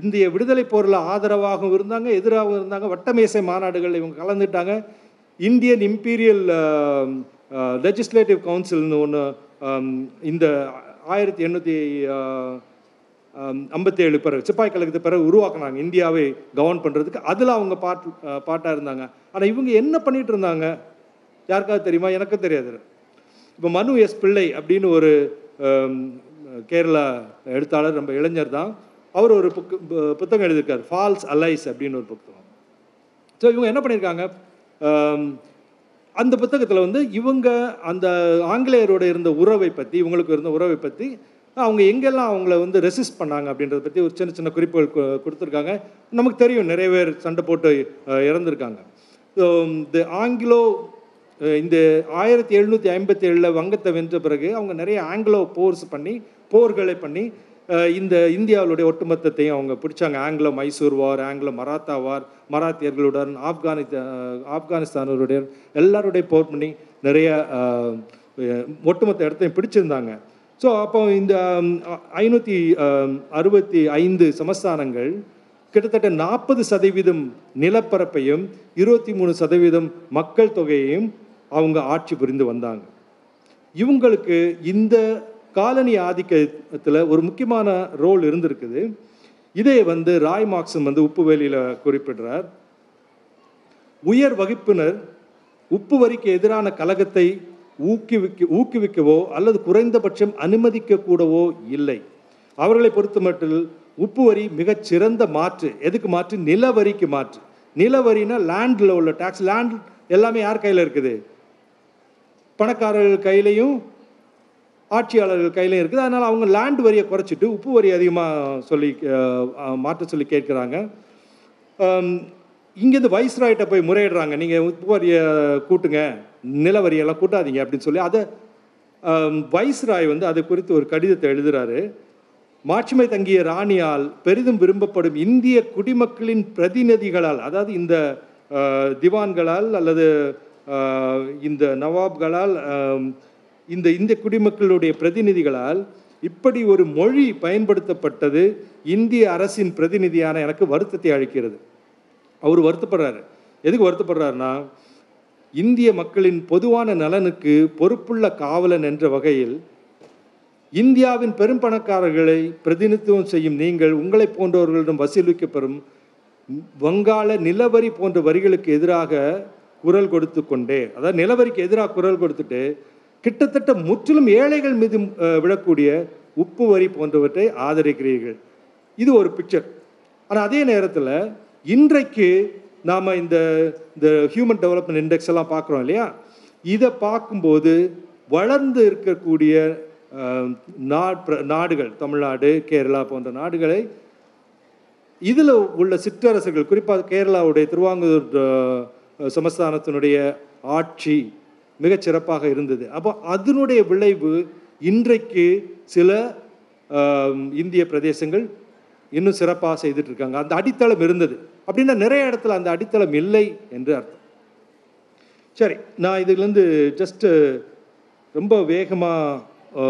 இந்திய விடுதலை போரில் ஆதரவாகவும் இருந்தாங்க எதிராகவும் இருந்தாங்க. வட்டமேசை மாநாடுகள் இவங்க கலந்துட்டாங்க. இந்தியன் இம்பீரியல் லெஜிஸ்லேட்டிவ் கவுன்சில்னு ஒன்று இந்த ஆயிரத்தி எண்ணூற்றி ஐம்பத்தி ஏழு பிறகு சிப்பாய் கழகத்துக்கு பிறகு உருவாக்குனாங்க. இந்தியாவை கவர்ன் பண்ணுறதுக்கு அதில் அவங்க பாட் பாட்டாக இருந்தாங்க. ஆனால் இவங்க என்ன பண்ணிட்டு இருந்தாங்க? யாருக்காவது தெரியுமா? எனக்கும் தெரியாது. இப்போ மனு எஸ் பிள்ளை அப்படின்னு ஒரு கேரளா எழுத்தாளர் நம்ம இளைஞர் தான். அவர் ஒரு புக்கு பு- புத்தகம் எழுதியிருக்கார். ஃபால்ஸ் அலைஸ் அப்படின்னு ஒரு புத்தகம். ஸோ இவங்க என்ன பண்ணியிருக்காங்க? அந்த புத்தகத்தில் வந்து இவங்க அந்த ஆங்கிலேயரோட இருந்த உறவை பற்றி இவங்களுக்கு இருந்த உறவை பற்றி அவங்க எங்கெல்லாம் அவங்கள வந்து ரெசிஸ்ட் பண்ணாங்க அப்படின்றத பற்றி ஒரு சின்ன சின்ன குறிப்புகள் கொடுத்துருக்காங்க. நமக்கு தெரியும் நிறைய பேர் சண்டை போட்டு இறந்துருக்காங்க. இந்த ஆங்கிலோ இந்த ஆயிரத்தி எழுநூற்றி ஐம்பத்தி ஏழில் வங்கத்தை வென்ற பிறகு அவங்க நிறைய ஆங்கிலோ போர்ஸ் பண்ணி போர்களை பண்ணி இந்த இந்தியாவுடைய ஒட்டுமொத்தத்தையும் அவங்க பிடிச்சாங்க. Anglo Mysore war Anglo Maratha war மராத்தியர்களுடன் Afghani ஆப்கானிஸ்தானருடைய எல்லாருடைய போர் பண்ணி நிறைய ஒட்டுமொத்த இடத்தையும் பிடிச்சிருந்தாங்க. ஸோ அப்போ இந்த ஐநூற்றி அறுபத்தி ஐந்து சமஸ்தானங்கள் கிட்டத்தட்ட நாற்பது சதவீதம் நிலப்பரப்பையும் இருபத்தி மூணு சதவீதம் மக்கள் தொகையையும் அவங்க ஆட்சி புரிந்து வந்தாங்க. இவங்களுக்கு இந்த காலனி ஆதிக்கத்தில் ஒரு முக்கியமான ரோல் இருந்திருக்குது. இதே வந்து ராய் மார்க்சன் வந்து உப்பு வேலியில் குறிப்பிடுறார். உயர் வகுப்பினர் உப்பு வரிக்கு எதிரான கழகத்தை ஊக்குவிக்க ஊக்குவிக்கவோ அல்லது குறைந்தபட்சம் அனுமதிக்க கூடவோ இல்லை. அவர்களை பொறுத்தமட்டில் உப்பு வரி மிகச்சிறந்த மாற்று. எதுக்கு மாற்று? நில வரிக்கு மாற்று. நிலவரினா லேண்டில் உள்ள டேக்ஸ் லேண்ட் எல்லாமே யார் கையில் இருக்குது? பணக்காரர்கள் கையிலையும் ஆட்சியாளர்கள் கையிலையும் இருக்குது. அதனால் அவங்க லேண்ட் வரியை குறைச்சிட்டு உப்பு வரி அதிகமாக சொல்லி மாற்ற சொல்லி கேட்குறாங்க. இங்கேருந்து வைஸ்ராய்ட்ட போய் முறையிடுறாங்க. நீங்கள் உப்பு வரியை கூட்டுங்க நிலவரியெல்லாம் கூட்டாதீங்க அப்படின்னு சொல்லி அதை வைஸ்ராய் வந்து அதை குறித்து ஒரு கடிதத்தை எழுதுறாரு. மாட்சிமை தங்கிய ராணியால் பெரிதும் விரும்பப்படும் இந்திய குடிமக்களின் பிரதிநிதிகளால் அதாவது இந்த திவான்களால் அல்லது இந்த நவாப்களால் இந்த இந்திய குடிமக்களுடைய பிரதிநிதிகளால் இப்படி ஒரு மொழி பயன்படுத்தப்பட்டது இந்திய அரசின் பிரதிநிதியான எனக்கு வருத்தத்தை அளிக்கிறது. அவர் வருத்தப்படுறாரு. எதுக்கு வருத்தப்படுறாருன்னா இந்திய மக்களின் பொதுவான நலனுக்கு பொறுப்புள்ள காவலன் என்ற வகையில் இந்தியாவின் பெரும்பணக்காரர்களை பிரதிநிதித்துவம் செய்யும் நீங்கள் உங்களைப் போன்றவர்களிடம் வசூலிக்கப்பெறும் வங்காள நிலவரி போன்ற வரிகளுக்கு எதிராக குரல் கொடுத்து கொண்டே அதாவது நிலவரிக்கு எதிராக குரல் கொடுத்துட்டு கிட்டத்தட்ட முற்றிலும் ஏழைகள் மீது விழக்கூடிய உப்பு வரி போன்றவற்றை ஆதரிக்கிறீர்கள். இது ஒரு பிக்சர் ஆனால் அதே நேரத்தில் இன்றைக்கு நாம் இந்த இந்த ஹியூமன் டெவலப்மெண்ட் இண்டெக்ஸ் எல்லாம் பார்க்குறோம் இல்லையா? இதை பார்க்கும்போது வளர்ந்து இருக்கக்கூடிய நாட் பிர- நாடுகள் தமிழ்நாடு கேரளா போன்ற நாடுகளை இதில் உள்ள சிற்றரசுகள் குறிப்பாக கேரளாவுடைய திருவாங்கூர் சமஸ்தானத்தினுடைய ஆட்சி மிகச்சிறப்பாக இருந்தது. அப்போ அதனுடைய விளைவு இன்றைக்கு சில இந்திய பிரதேசங்கள் இன்னும் சிறப்பாக செய்துட்டு இருக்காங்க. அந்த அடித்தளம் இருந்தது. அப்படின்னா நிறைய இடத்துல அந்த அடித்தளம் இல்லை என்று அர்த்தம். சரி நான் இதுலேருந்து ஜஸ்ட்டு ரொம்ப வேகமாக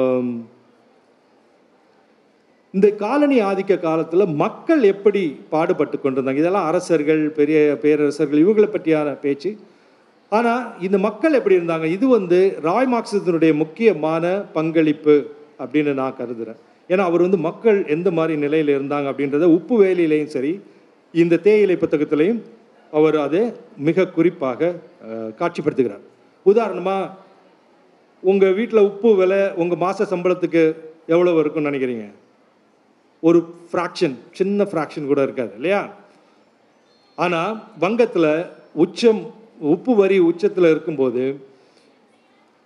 இந்த காலனி ஆதிக்க காலத்தில் மக்கள் எப்படி பாடுபட்டு கொண்டிருந்தாங்க? இதெல்லாம் அரசர்கள் பெரிய பேரரசர்கள் இவங்களை பற்றியான பேச்சு. ஆனால் இந்த மக்கள் எப்படி இருந்தாங்க? இது வந்து ராய் மார்க்சத்தினுடைய முக்கியமான பங்களிப்பு அப்படின்னு நான் கருதுகிறேன் ஏன்னா அவர் வந்து மக்கள் எந்த மாதிரி நிலையில் இருந்தாங்க அப்படின்றத உப்பு வேலையிலையும் சரி இந்த தேயிலை புத்தகத்திலையும் அவர் அதை மிக குறிப்பாக காட்சிப்படுத்துகிறார். உதாரணமாக உங்கள் வீட்டில் உப்பு விலை உங்கள் மாத சம்பளத்துக்கு எவ்வளோ இருக்கும்னு நினைக்கிறீங்க? ஒரு ஃப்ராக்ஷன் சின்ன ஃப்ராக்ஷன் கூட இருக்காது இல்லையா? ஆனால் வங்கத்தில் உச்சம் உப்பு வரி உச்சத்தில் இருக்கும்போது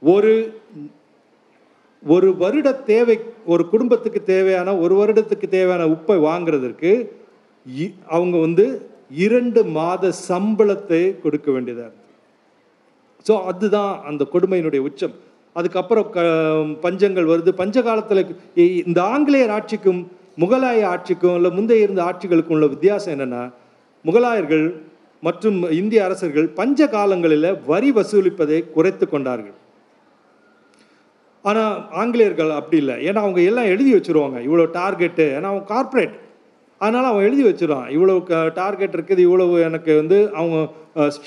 ஒரு ஒரு வருட தேவை ஒரு குடும்பத்துக்கு தேவையான ஒரு வருடத்துக்கு தேவையான உப்பை வாங்குறதற்கு அவங்க வந்து இரண்டு மாத சம்பளத்தை கொடுக்க வேண்டியதாக இருந்தது ஸோ அதுதான் அந்த கொடுமையினுடைய உச்சம். அதுக்கப்புறம் க பஞ்சங்கள் வருது. பஞ்ச காலத்தில் இந்த ஆங்கிலேயர் ஆட்சிக்கும் முகலாய ஆட்சிக்கும் இல்லை முந்தைய இருந்த ஆட்சிகளுக்கும் உள்ள வித்தியாசம் என்னென்னா முகலாயர்கள் மற்றும் இந்திய அரசர்கள் பஞ்ச காலங்களில் வரி வசூலிப்பதை குறைத்து கொண்டார்கள். ஆனால் ஆங்கிலேயர்கள் அப்படி இல்லை. ஏன்னா அவங்க எல்லாம் எழுதி வச்சுருவாங்க. இவ்வளோ டார்கெட்டு. ஏன்னா அவங்க கார்ப்பரேட் அதனால் அவன் எழுதி வச்சிருவான் இவ்வளோ டார்கெட் இருக்குது இவ்வளவு எனக்கு வந்து அவங்க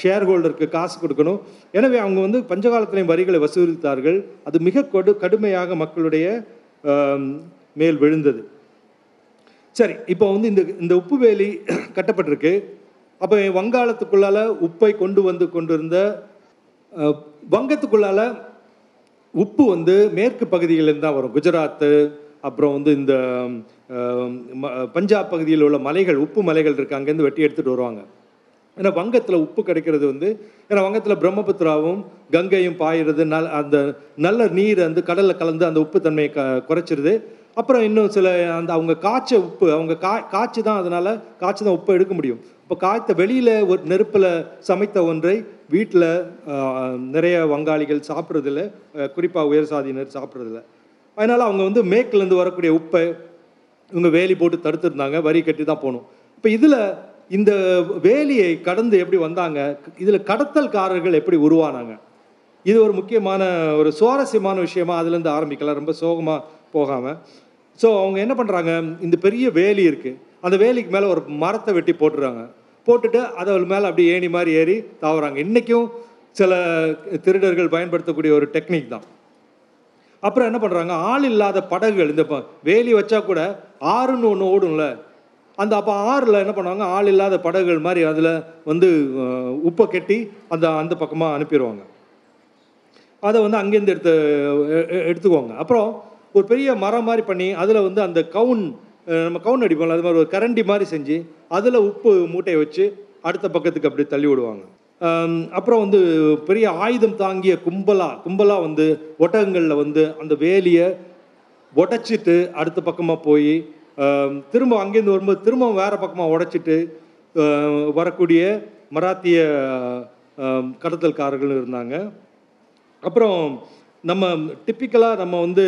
ஷேர் ஹோல்டருக்கு காசு கொடுக்கணும். எனவே அவங்க வந்து பஞ்சகாலத்திலையும் வரிகளை வசூலித்தார்கள். அது மிக கொடு கடுமையாக மக்களுடைய மேல் விழுந்தது. சரி இப்போ வந்து இந்த இந்த உப்பு வேலி கட்டப்பட்டிருக்கு. அப்போ வங்காளத்துக்குள்ளால உப்பை கொண்டு வந்து கொண்டிருந்த வங்கத்துக்குள்ளால் வங்கத்துக்குள்ளால உப்பு வந்து மேற்கு பகுதியிலேருந்து தான் வரும். குஜராத்து அப்புறம் வந்து இந்த ம- பஞ்சாப் பகுதியில் உள்ள மலைகள் உப்பு மலைகள் இருக்குது அங்கேருந்து வெட்டி எடுத்துகிட்டு வருவாங்க. ஏன்னா வங்கத்தில் உப்பு கிடைக்கிறது வந்து ஏன்னா வங்கத்தில் பிரம்மபுத்திராவும் கங்கையும் பாயிறது நல் அந்த நல்ல நீர் வந்து கடலில் கலந்து அந்த உப்பு தன்மையை க குறைச்சிருது. அப்புறம் இன்னும் சில அந்த அவங்க காய்ச்ச உப்பு அவங்க கா காய்ச்சி தான் அதனால் காய்ச்சி தான் உப்பு எடுக்க முடியும். இப்போ காய்த்த வெளியில் ஒரு நெருப்பில் சமைத்த ஒன்றை வீட்டில் நிறைய வங்காளிகள் சாப்பிட்றதில்ல குறிப்பாக உயர் சாதியினர் சாப்பிட்றதில்ல. அதனால் அவங்க வந்து மேற்குலேருந்து வரக்கூடிய உப்பை இவங்க வேலி போட்டு தடுத்துருந்தாங்க வரி கட்டி தான் போகணும் இப்போ இதில் இந்த வேலியை கடந்து எப்படி வந்தாங்க இதில் கடத்தல்காரர்கள் எப்படி உருவானாங்க? இது ஒரு முக்கியமான ஒரு சுவாரஸ்யமான விஷயமா அதுலேருந்து ஆரம்பிக்கலாம் ரொம்ப சோகமாக போகாமல் ஸோ அவங்க என்ன பண்ணுறாங்க இந்த பெரிய வேலி இருக்குது அந்த வேலிக்கு மேலே ஒரு மரத்தை வெட்டி போட்டுறாங்க. போட்டுட்டு அதை மேலே அப்படியே ஏணி மாதிரி ஏறி தாவுறாங்க. இன்றைக்கும் சில திருடர்கள் பயன்படுத்தக்கூடிய ஒரு டெக்னிக் தான். அப்புறம் என்ன பண்ணுறாங்க ஆள் இல்லாத படகுகள் இந்த ப- வேலி வச்சா கூட ஆறுன்னு ஒன்று ஓடும்ல. அந்த அப்போ ஆறில் என்ன பண்ணுவாங்க? ஆள் இல்லாத படகுகள் மாதிரி அதில் வந்து உப்பை கட்டி அந்த அந்த பக்கமாக அனுப்பிடுவாங்க. அதை வந்து அங்கேருந்து எடுத்து எடுத்துக்குவாங்க. அப்புறம் ஒரு பெரிய மரம் மாதிரி பண்ணி அதில் வந்து அந்த கவுன் நம்ம கவுன் அடிப்போம்ல அது மாதிரி ஒரு கரண்டி மாதிரி செஞ்சு அதில் உப்பு மூட்டையை வச்சு அடுத்த பக்கத்துக்கு அப்படி தள்ளி விடுவாங்க. அப்புறம் வந்து பெரிய ஆயுதம் தாங்கிய கும்பலா கும்பலா வந்து ஒட்டகங்களில் வந்து அந்த வேலியை உடைச்சிட்டு அடுத்த பக்கமாக போய் திரும்ப அங்கேருந்து வரும்போது திரும்ப வேறு பக்கமாக உடைச்சிட்டு வரக்கூடிய மராத்திய கடத்தல்காரர்களும் கடத்தல்காரர்கள் இருந்தாங்க. அப்புறம் நம்ம டிப்பிக்கலாக நம்ம வந்து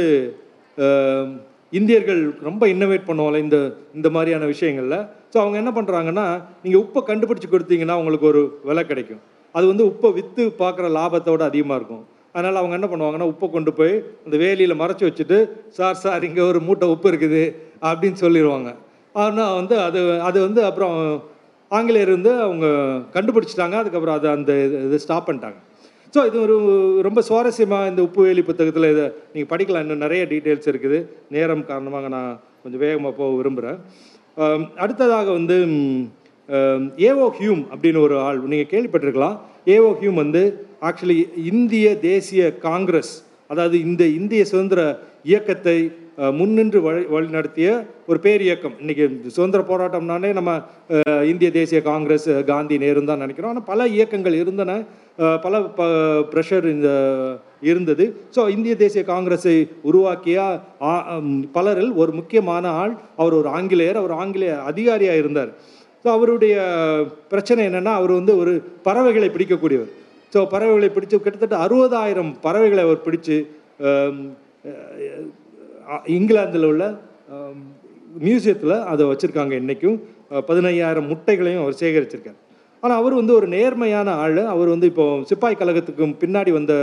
இந்தியர்கள் ரொம்ப இன்னோவேட் பண்ணுவோம்ல இந்த இந்த மாதிரியான விஷயங்களில். ஸோ அவங்க என்ன பண்ணுறாங்கன்னா நீங்கள் உப்பை கண்டுபிடிச்சி கொடுத்தீங்கன்னா உங்களுக்கு ஒரு விலை கிடைக்கும். அது வந்து உப்பை விற்று பார்க்குற லாபத்தோட அதிகமாக இருக்கும். அதனால் அவங்க என்ன பண்ணுவாங்கன்னா உப்பை கொண்டு போய் அந்த வேலியில் மறைச்சி வச்சுட்டு சார் சார் இங்கே ஒரு மூட்டை உப்பு இருக்குது அப்படின்னு சொல்லிடுவாங்க ஆனால் வந்து அது அது வந்து அப்புறம் ஆங்கிலேயர் வந்து அவங்க கண்டுபிடிச்சிட்டாங்க. அதுக்கப்புறம் அதை அந்த இது- இது ஸ்டாப் பண்ணிட்டாங்க. ஸோ இது ஒரு ரொம்ப சுவாரஸ்யமாக இந்த உப்பு வேலி புத்தகத்தில் இதை நீங்கள் படிக்கலாம். இன்னும் நிறைய டீட்டெயில்ஸ் இருக்குது. நேரம் காரணமாக நான் கொஞ்சம் வேகமாக போக விரும்புகிறேன் அடுத்ததாக வந்து ஏஓ ஹியூம் அப்படின்னு ஒரு ஆள் நீங்கள் கேள்விப்பட்டிருக்கலாம். ஏஓ ஹியூம் வந்து ஆக்சுவலி இந்திய தேசிய காங்கிரஸ் அதாவது இந்த இந்திய சுதந்திர இயக்கத்தை முன்னின்று வழி வழிநடத்திய ஒரு பேர் இயக்கம். இன்றைக்கி சுதந்திர போராட்டம்னாலே நம்ம இந்திய தேசிய காங்கிரஸ் காந்தி நேரு தான் நினைக்கிறோம். ஆனால் பல இயக்கங்கள் இருந்தன. பல ப ப்ரெஷர் இந்த இருந்தது. ஸோ இந்திய தேசிய காங்கிரஸை உருவாக்கிய ஆ- பலரில் ஒரு முக்கியமான ஆள் அவர் ஒரு ஆங்கிலேயர். அவர் ஆங்கிலேய அதிகாரியாக இருந்தார். ஸோ அவருடைய பிரச்சனை என்னென்னா அவர் வந்து ஒரு பறவைகளை பிடிக்கக்கூடியவர். ஸோ பறவைகளை பிடிச்சு கிட்டத்தட்ட அறுபதாயிரம் பறவைகளை அவர் பிடிச்சு இங்கிலாந்தில் உள்ள மியூசியத்தில் அதை வச்சுருக்காங்க இன்றைக்கும் பதினையாயிரம் முட்டைகளையும் அவர் சேகரிச்சிருக்கார். ஆனால் அவர் வந்து ஒரு நேர்மையான ஆள். அவர் வந்து இப்போ சிப்பாய் கழகத்துக்கு பின்னாடி வந்த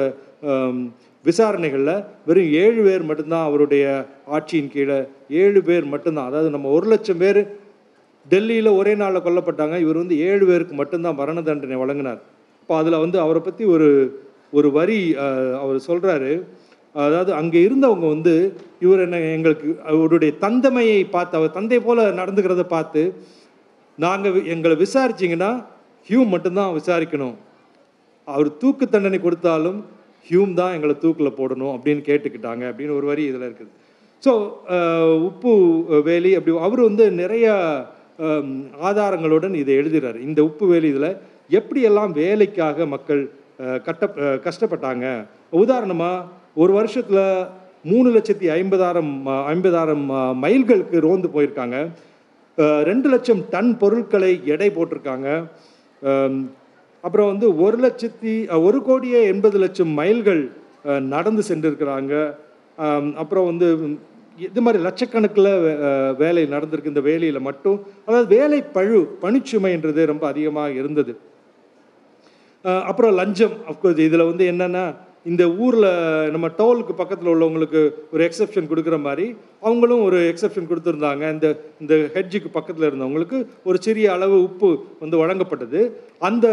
விசாரணைகளில் வெறும் ஏழு பேர் மட்டும்தான் அவருடைய ஆட்சியின் கீழே ஏழு பேர் மட்டும்தான். அதாவது நம்ம ஒரு லட்சம் பேர் டெல்லியில் ஒரே நாளில் கொல்லப்பட்டாங்க. இவர் வந்து ஏழு பேருக்கு மட்டும்தான் மரண தண்டனை வழங்கினார். இப்போ அதில் வந்து அவரை பற்றி ஒரு ஒரு வரி அவர் சொல்கிறாரு அதாவது அங்கே இருந்தவங்க வந்து இவர் என்ன எங்களுக்கு அவருடைய தந்தமையை பார்த்து அவர் தந்தை போல் நடந்துக்கிறத பார்த்து நாங்கள் எங்களை விசாரிச்சிங்கன்னா ஹியூ மட்டும்தான் விசாரிக்கணும். அவர் தூக்கு தண்டனை கொடுத்தாலும் ஹியூம் தான் எங்களை தூக்கில் போடணும் அப்படின்னு கேட்டுக்கிட்டாங்க அப்படின்னு ஒரு வரி இதில் இருக்குது. ஸோ உப்பு வேலி அப்படி அவர் வந்து நிறைய ஆதாரங்களுடன் இதை எழுதுகிறார் இந்த உப்பு வேலி இதில் எப்படியெல்லாம் வேலைக்காக மக்கள் கட்ட கஷ்டப்பட்டாங்க? உதாரணமாக ஒரு வருஷத்தில் மூணு லட்சத்தி ஐம்பதாயிரம் ஐம்பதாயிரம் மைல்களுக்கு ரோந்து போயிருக்காங்க. ரெண்டு லட்சம் டன் பொருட்களை எடை போட்டிருக்காங்க. அப்புறம் வந்து ஒரு லட்சத்தி ஒரு கோடியே எண்பது லட்சம் மைல்கள் நடந்து சென்றிருக்கிறாங்க. அப்புறம் வந்து இது மாதிரி லட்சக்கணக்கில் வேலை நடந்திருக்கு. இந்த வேலையில் மட்டும் அதாவது வேலை பழு பணிச்சுமைன்றது ரொம்ப அதிகமாக இருந்தது. அப்புறம் லஞ்சம் அஃப்கோர்ஸ் இதில் வந்து என்னென்னா இந்த ஊரில் நம்ம டோலுக்கு பக்கத்தில் உள்ளவங்களுக்கு ஒரு எக்ஸெப்ஷன் கொடுக்குற மாதிரி அவங்களும் ஒரு எக்ஸெப்ஷன் கொடுத்துருந்தாங்க. இந்த இந்த ஹெட்ஜுக்கு பக்கத்தில் இருந்தவங்களுக்கு ஒரு சிறிய அளவு உப்பு வந்து வழங்கப்பட்டது. அந்த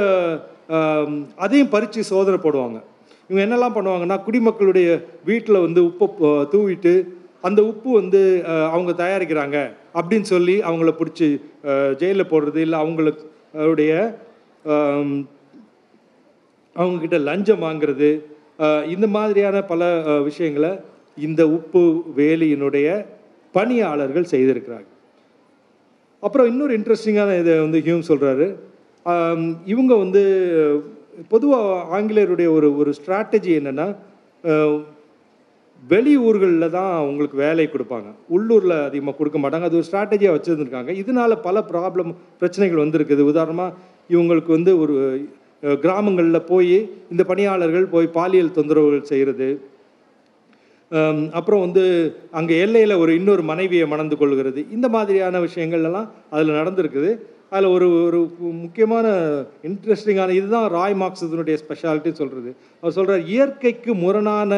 அதையும் பறித்து சோதனை போடுவாங்க. இவங்க என்னெல்லாம் பண்ணுவாங்கன்னா குடிமக்களுடைய வீட்டில் வந்து உப்பை தூவிட்டு அந்த உப்பு வந்து அவங்க தயாரிக்கிறாங்க அப்படின்னு சொல்லி அவங்கள பிடிச்சி ஜெயிலில் போடுறது இல்லை அவங்களுடைய அவங்கக்கிட்ட லஞ்சம் வாங்குறது இந்த மாதிரியான பல விஷயங்களை இந்த உப்பு வேலியினுடைய பணியாளர்கள் செய்திருக்கிறாங்க. அப்புறம் இன்னொரு இன்ட்ரெஸ்டிங்கான இதை வந்து ஹியூம் சொல்கிறாரு இவங்க வந்து பொதுவாக ஆங்கிலேயருடைய ஒரு ஒரு ஸ்ட்ராட்டஜி என்னென்னா வெளியூர்களில் தான் அவங்களுக்கு வேலை கொடுப்பாங்க. உள்ளூரில் அதிகமாக கொடுக்க மாட்டாங்க. அது ஒரு ஸ்ட்ராட்டஜியாக வச்சுருந்துருக்காங்க. இதனால் பல ப்ராப்ளம் பிரச்சனைகள் வந்திருக்குது. உதாரணமாக இவங்களுக்கு வந்து ஒரு கிராமங்களில் போய் இந்த பணியாளர்கள் போய் பாலியல் தொந்தரவுகள் செய்கிறது அப்புறம் வந்து அங்கே எல்லையில் ஒரு இன்னொரு மனைவியை மணந்து கொள்கிறது. இந்த மாதிரியான விஷயங்கள் எல்லாம் அதில் நடந்திருக்குது. அதில் ஒரு ஒரு முக்கியமான இன்ட்ரெஸ்டிங்கான இதுதான் ராய் மார்க்ஸினுடைய ஸ்பெஷாலிட்டி சொல்கிறது அவர் சொல்கிறார் இயற்கைக்கு முரணான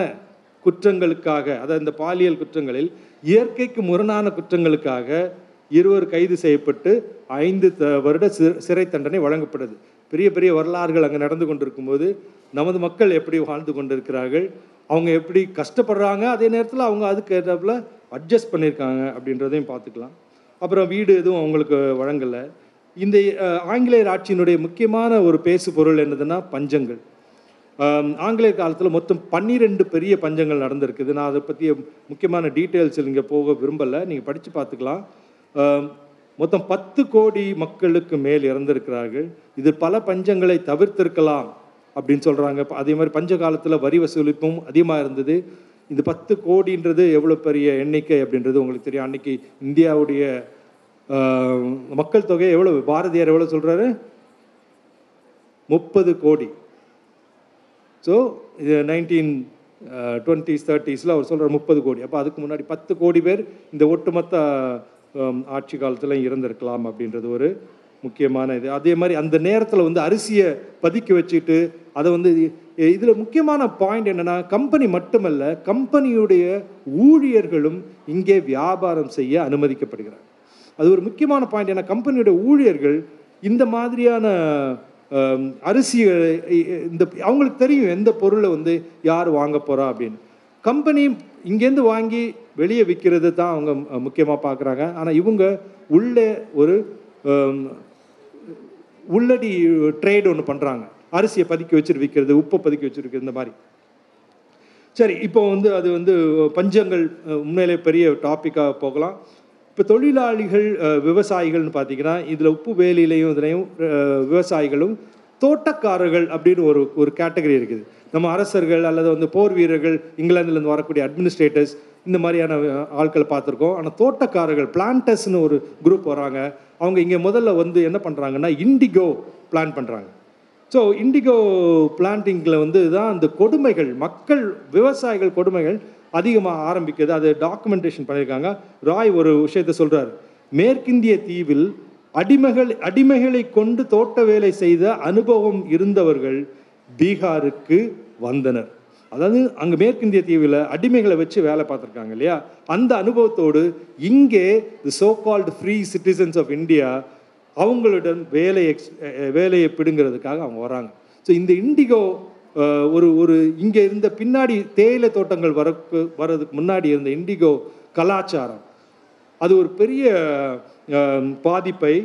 குற்றங்களுக்காக அதாவது இந்த பாலியல் குற்றங்களில் இயற்கைக்கு முரணான குற்றங்களுக்காக இருவர் கைது செய்யப்பட்டு ஐந்து த- வருட சிறை தண்டனை வழங்கப்படுது பெரிய பெரிய வரலாறுகள் அங்கே நடந்து கொண்டிருக்கும்போது நமது மக்கள் எப்படி வாழ்ந்து கொண்டிருக்கிறார்கள் அவங்க எப்படி கஷ்டப்படுறாங்க அதே நேரத்தில் அவங்க அதுக்கு ஏற்றாப்புல அட்ஜஸ்ட் பண்ணியிருக்காங்க அப்படின்றதையும் பார்த்துக்கலாம். அப்புறம் வீடு எதுவும் அவங்களுக்கு வழங்கலை. இந்த ஆங்கிலேயர் ஆட்சியினுடைய முக்கியமான ஒரு பேசு பொருள் என்னதுன்னா பஞ்சங்கள். ஆங்கிலேயர் காலத்தில் மொத்தம் பன்னிரெண்டு பெரிய பஞ்சங்கள் நடந்திருக்குது. நான் அதை பற்றிய முக்கியமான டீட்டெயில்ஸ் இங்கே போக விரும்பலை. நீங்கள் படித்து பார்த்துக்கலாம். மொத்தம் பத்து கோடி மக்களுக்கு மேல் இறந்திருக்கிறார்கள். இது பல பஞ்சங்களை தவிர்த்திருக்கலாம் அப்படின்னு சொல்கிறாங்க அதே மாதிரி பஞ்ச காலத்தில் வரி வசூலிப்பும் அதிகமாக இருந்தது. இந்த பத்து கோடின்றது எவ்வளோ பெரிய எண்ணிக்கை அப்படின்றது உங்களுக்கு தெரியும். அன்னைக்கு இந்தியாவுடைய மக்கள் தொகை எவ்வளோ பாரதியார் எவ்வளோ சொல்கிறாரு முப்பது கோடி. ஸோ இது நைன்டீன் டுவெண்ட்டிஸ் தேர்ட்டிஸில் அவர் சொல்கிறார் முப்பது கோடி. அப்போ அதுக்கு முன்னாடி பத்து கோடி பேர் இந்த ஒட்டுமொத்த ஆட்சி காலத்தில் இறந்திருக்கலாம் அப்படின்றது ஒரு முக்கியமான இது. அதே மாதிரி அந்த நேரத்தில் வந்து அரிசியை பதுக்கி வச்சுட்டு அதை வந்து இதில் முக்கியமான பாயிண்ட் என்னென்னா கம்பெனி மட்டுமல்ல கம்பெனியுடைய ஊழியர்களும் இங்கே வியாபாரம் செய்ய அனுமதிக்கப்படுகிறார் அது ஒரு முக்கியமான பாயிண்ட் ஏன்னா கம்பெனியோட ஊழியர்கள் இந்த மாதிரியான அரிசியை இந்த அவங்களுக்கு தெரியும் எந்த பொருளை வந்து யார் வாங்க போகிறா அப்படின்னு. கம்பெனி இங்கேருந்து வாங்கி வெளியே விற்கிறது தான் அவங்க முக்கியமாக பார்க்குறாங்க ஆனால் இவங்க உள்ளே ஒரு உள்ளடி ட்ரேட் ஒன்று பண்ணுறாங்க அரிசியை பதுக்கி வச்சுட்டு விற்கிறது உப்பை பதுக்கி வச்சுருக்கு இந்த மாதிரி. சரி இப்போ வந்து அது வந்து பஞ்சங்கள் உண்மையிலே பெரிய டாப்பிக்காக போகலாம். இப்போ தொழிலாளிகள் விவசாயிகள்னு பார்த்தீங்கன்னா இதில் உப்பு வேலியிலையும் இதுலையும் விவசாயிகளும் தோட்டக்காரர்கள் அப்படின்னு ஒரு ஒரு கேட்டகரி இருக்குது. நம்ம அரசர்கள் அல்லது வந்து போர் வீரர்கள் இங்கிலாந்துலேருந்து வரக்கூடிய அட்மினிஸ்ட்ரேட்டர்ஸ் இந்த மாதிரியான ஆட்கள் ஆட்களை பார்த்துருக்கோம். ஆனால் தோட்டக்காரர்கள் பிளான்டர்ஸ்னு ஒரு குரூப் வராங்க. அவங்க இங்கே முதல்ல வந்து என்ன பண்ணுறாங்கன்னா இண்டிகோ பிளான் பண்ணுறாங்க ஸோ இண்டிகோ பிளான்டிங்கில் வந்து தான் அந்த கொடுமைகள் மக்கள் விவசாயிகள் கொடுமைகள் அதிகமாக ஆரம்பிக்குது அது டாக்குமெண்டேஷன் பண்ணியிருக்காங்க. ராய் ஒரு விஷயத்தை சொல்கிறார் மேற்கிந்திய தீவில் அடிமைகள் அடிமைகளை கொண்டு தோட்ட வேலை செய்த அனுபவம் இருந்தவர்கள் பீகாருக்கு வந்தனர். அதாவது அங்கே மேற்கிந்திய தீவில் அடிமைகளை வச்சு வேலை பார்த்துருக்காங்க இல்லையா? அந்த அனுபவத்தோடு இங்கே the so called free citizens of India அவங்களுடன் வேலை எக்ஸ் வேலையை பிடுங்கிறதுக்காக அவங்க வராங்க. ஸோ இந்த இண்டிகோ ஒரு ஒரு இங்கே இருந்த பின்னாடி தேயிலை தோட்டங்கள் வரக்கு வர்றதுக்கு முன்னாடி இருந்த இண்டிகோ கலாச்சாரம். அது ஒரு பெரிய பாதிப்பை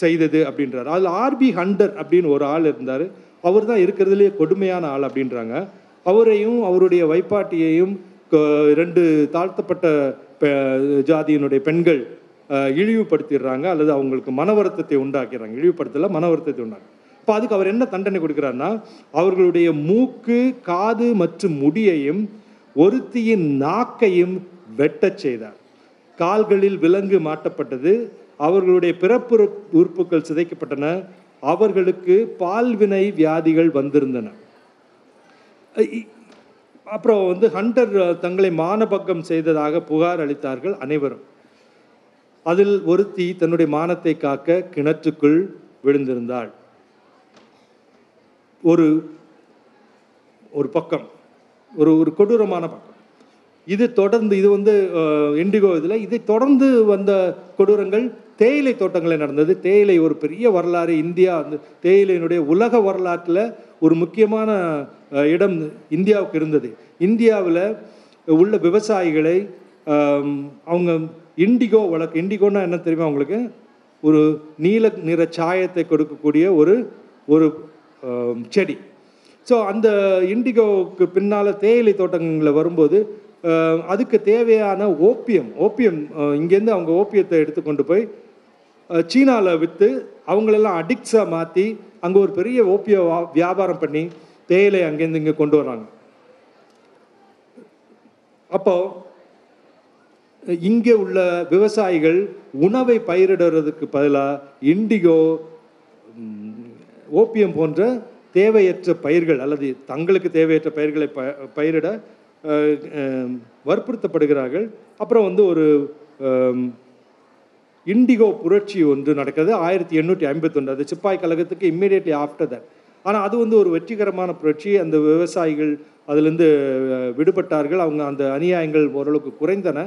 செய்தது அப்படின்றார். அதில் ஆர்பி ஹண்டர் அப்படின்னு ஒரு ஆள் இருந்தார். அவர் தான் இருக்கிறதுலே கொடுமையான ஆள் அப்படின்றாங்க. அவரையும் அவருடைய வைப்பாட்டியையும் ரெண்டு தாழ்த்தப்பட்ட ஜாதியினுடைய பெண்கள் இழிவுபடுத்திடுறாங்க. அல்லது அவங்களுக்கு மன வருத்தத்தை உண்டாக்கிறாங்க. இழிவுபடுத்தல மன வருத்தத்தை உண்டாங்க இப்போ அதுக்கு அவர் என்ன தண்டனை கொடுக்குறாருன்னா அவர்களுடைய மூக்கு காது மற்றும் முடியையும் ஒருத்தியின் நாக்கையும் வெட்டச் செய்தார். கால்களில் விலங்கு மாட்டப்பட்டது அவர்களுடைய பிறப்பு உறுப்புகள் சிதைக்கப்பட்டன அவர்களுக்கு பால்வினை வியாதிகள் வந்திருந்தன. அப்புறம் வந்து ஹண்டர் தங்களை மானபக்கம் செய்ததாக புகார் அளித்தார்கள் அனைவரும். அதில் ஒருத்தி தன்னுடைய மானத்தை காக்க கிணற்றுக்குள் விழுந்திருந்தாள். ஒரு ஒரு பக்கம் ஒரு ஒரு கொடூரமான பக்கம். இது தொடர்ந்து இது வந்து இண்டிகோ இதில் இதை தொடர்ந்து வந்த கொடூரங்கள் தேயிலை தோட்டங்களில் நடந்தது. தேயிலை ஒரு பெரிய வரலாறு இந்தியா வந்து தேயிலையினுடைய உலக வரலாற்றில் ஒரு முக்கியமான இடம் இந்தியாவுக்கு இருந்தது. இந்தியாவில் உள்ள விவசாயிகளை அவங்க இண்டிகோ வழக்கு இண்டிகோன்னா என்ன தெரியுமா அவங்களுக்கு ஒரு நீல நிற சாயத்தை கொடுக்கக்கூடிய ஒரு ஒரு செடி. ஸோ அந்த இண்டிகோவுக்கு பின்னால் தேயிலை தோட்டங்களில் வரும்போது அதுக்கு தேவையான ஓப்பியம் ஓப்பியம் இங்கேருந்து அவங்க ஓப்பியத்தை எடுத்து கொண்டு போய் சீனாவில் விற்று அவங்களெல்லாம் அடிக்ஸாக மாற்றி அங்கே ஒரு பெரிய ஓப்பிய வியாபாரம் பண்ணி தேயிலை அங்கேருந்து இங்கே கொண்டு வராங்க அப்போ இங்கே உள்ள விவசாயிகள் உணவை பயிரிடுறதுக்கு பதிலாக இண்டிகோ ஓப்பியம் போன்ற தேவையற்ற பயிர்கள் அல்லது தங்களுக்கு தேவையற்ற பயிர்களை ப பயிரிட வற்புறுத்தப்படுகிறார்கள். அப்புறம் வந்து ஒரு இண்டிகோ புரட்சி ஒன்று நடக்குது ஆயிரத்தி எண்ணூற்றி ஐம்பத்தொன்று. அது சிப்பாய் கழகத்துக்கு இம்மிடியட்லி ஆஃப்டர் தட் ஆனால் அது வந்து ஒரு வெற்றிகரமான புரட்சி. அந்த விவசாயிகள் அதுலேருந்து விடுபட்டார்கள். அவங்க அந்த அநியாயங்கள் ஓரளவுக்கு குறைந்தன.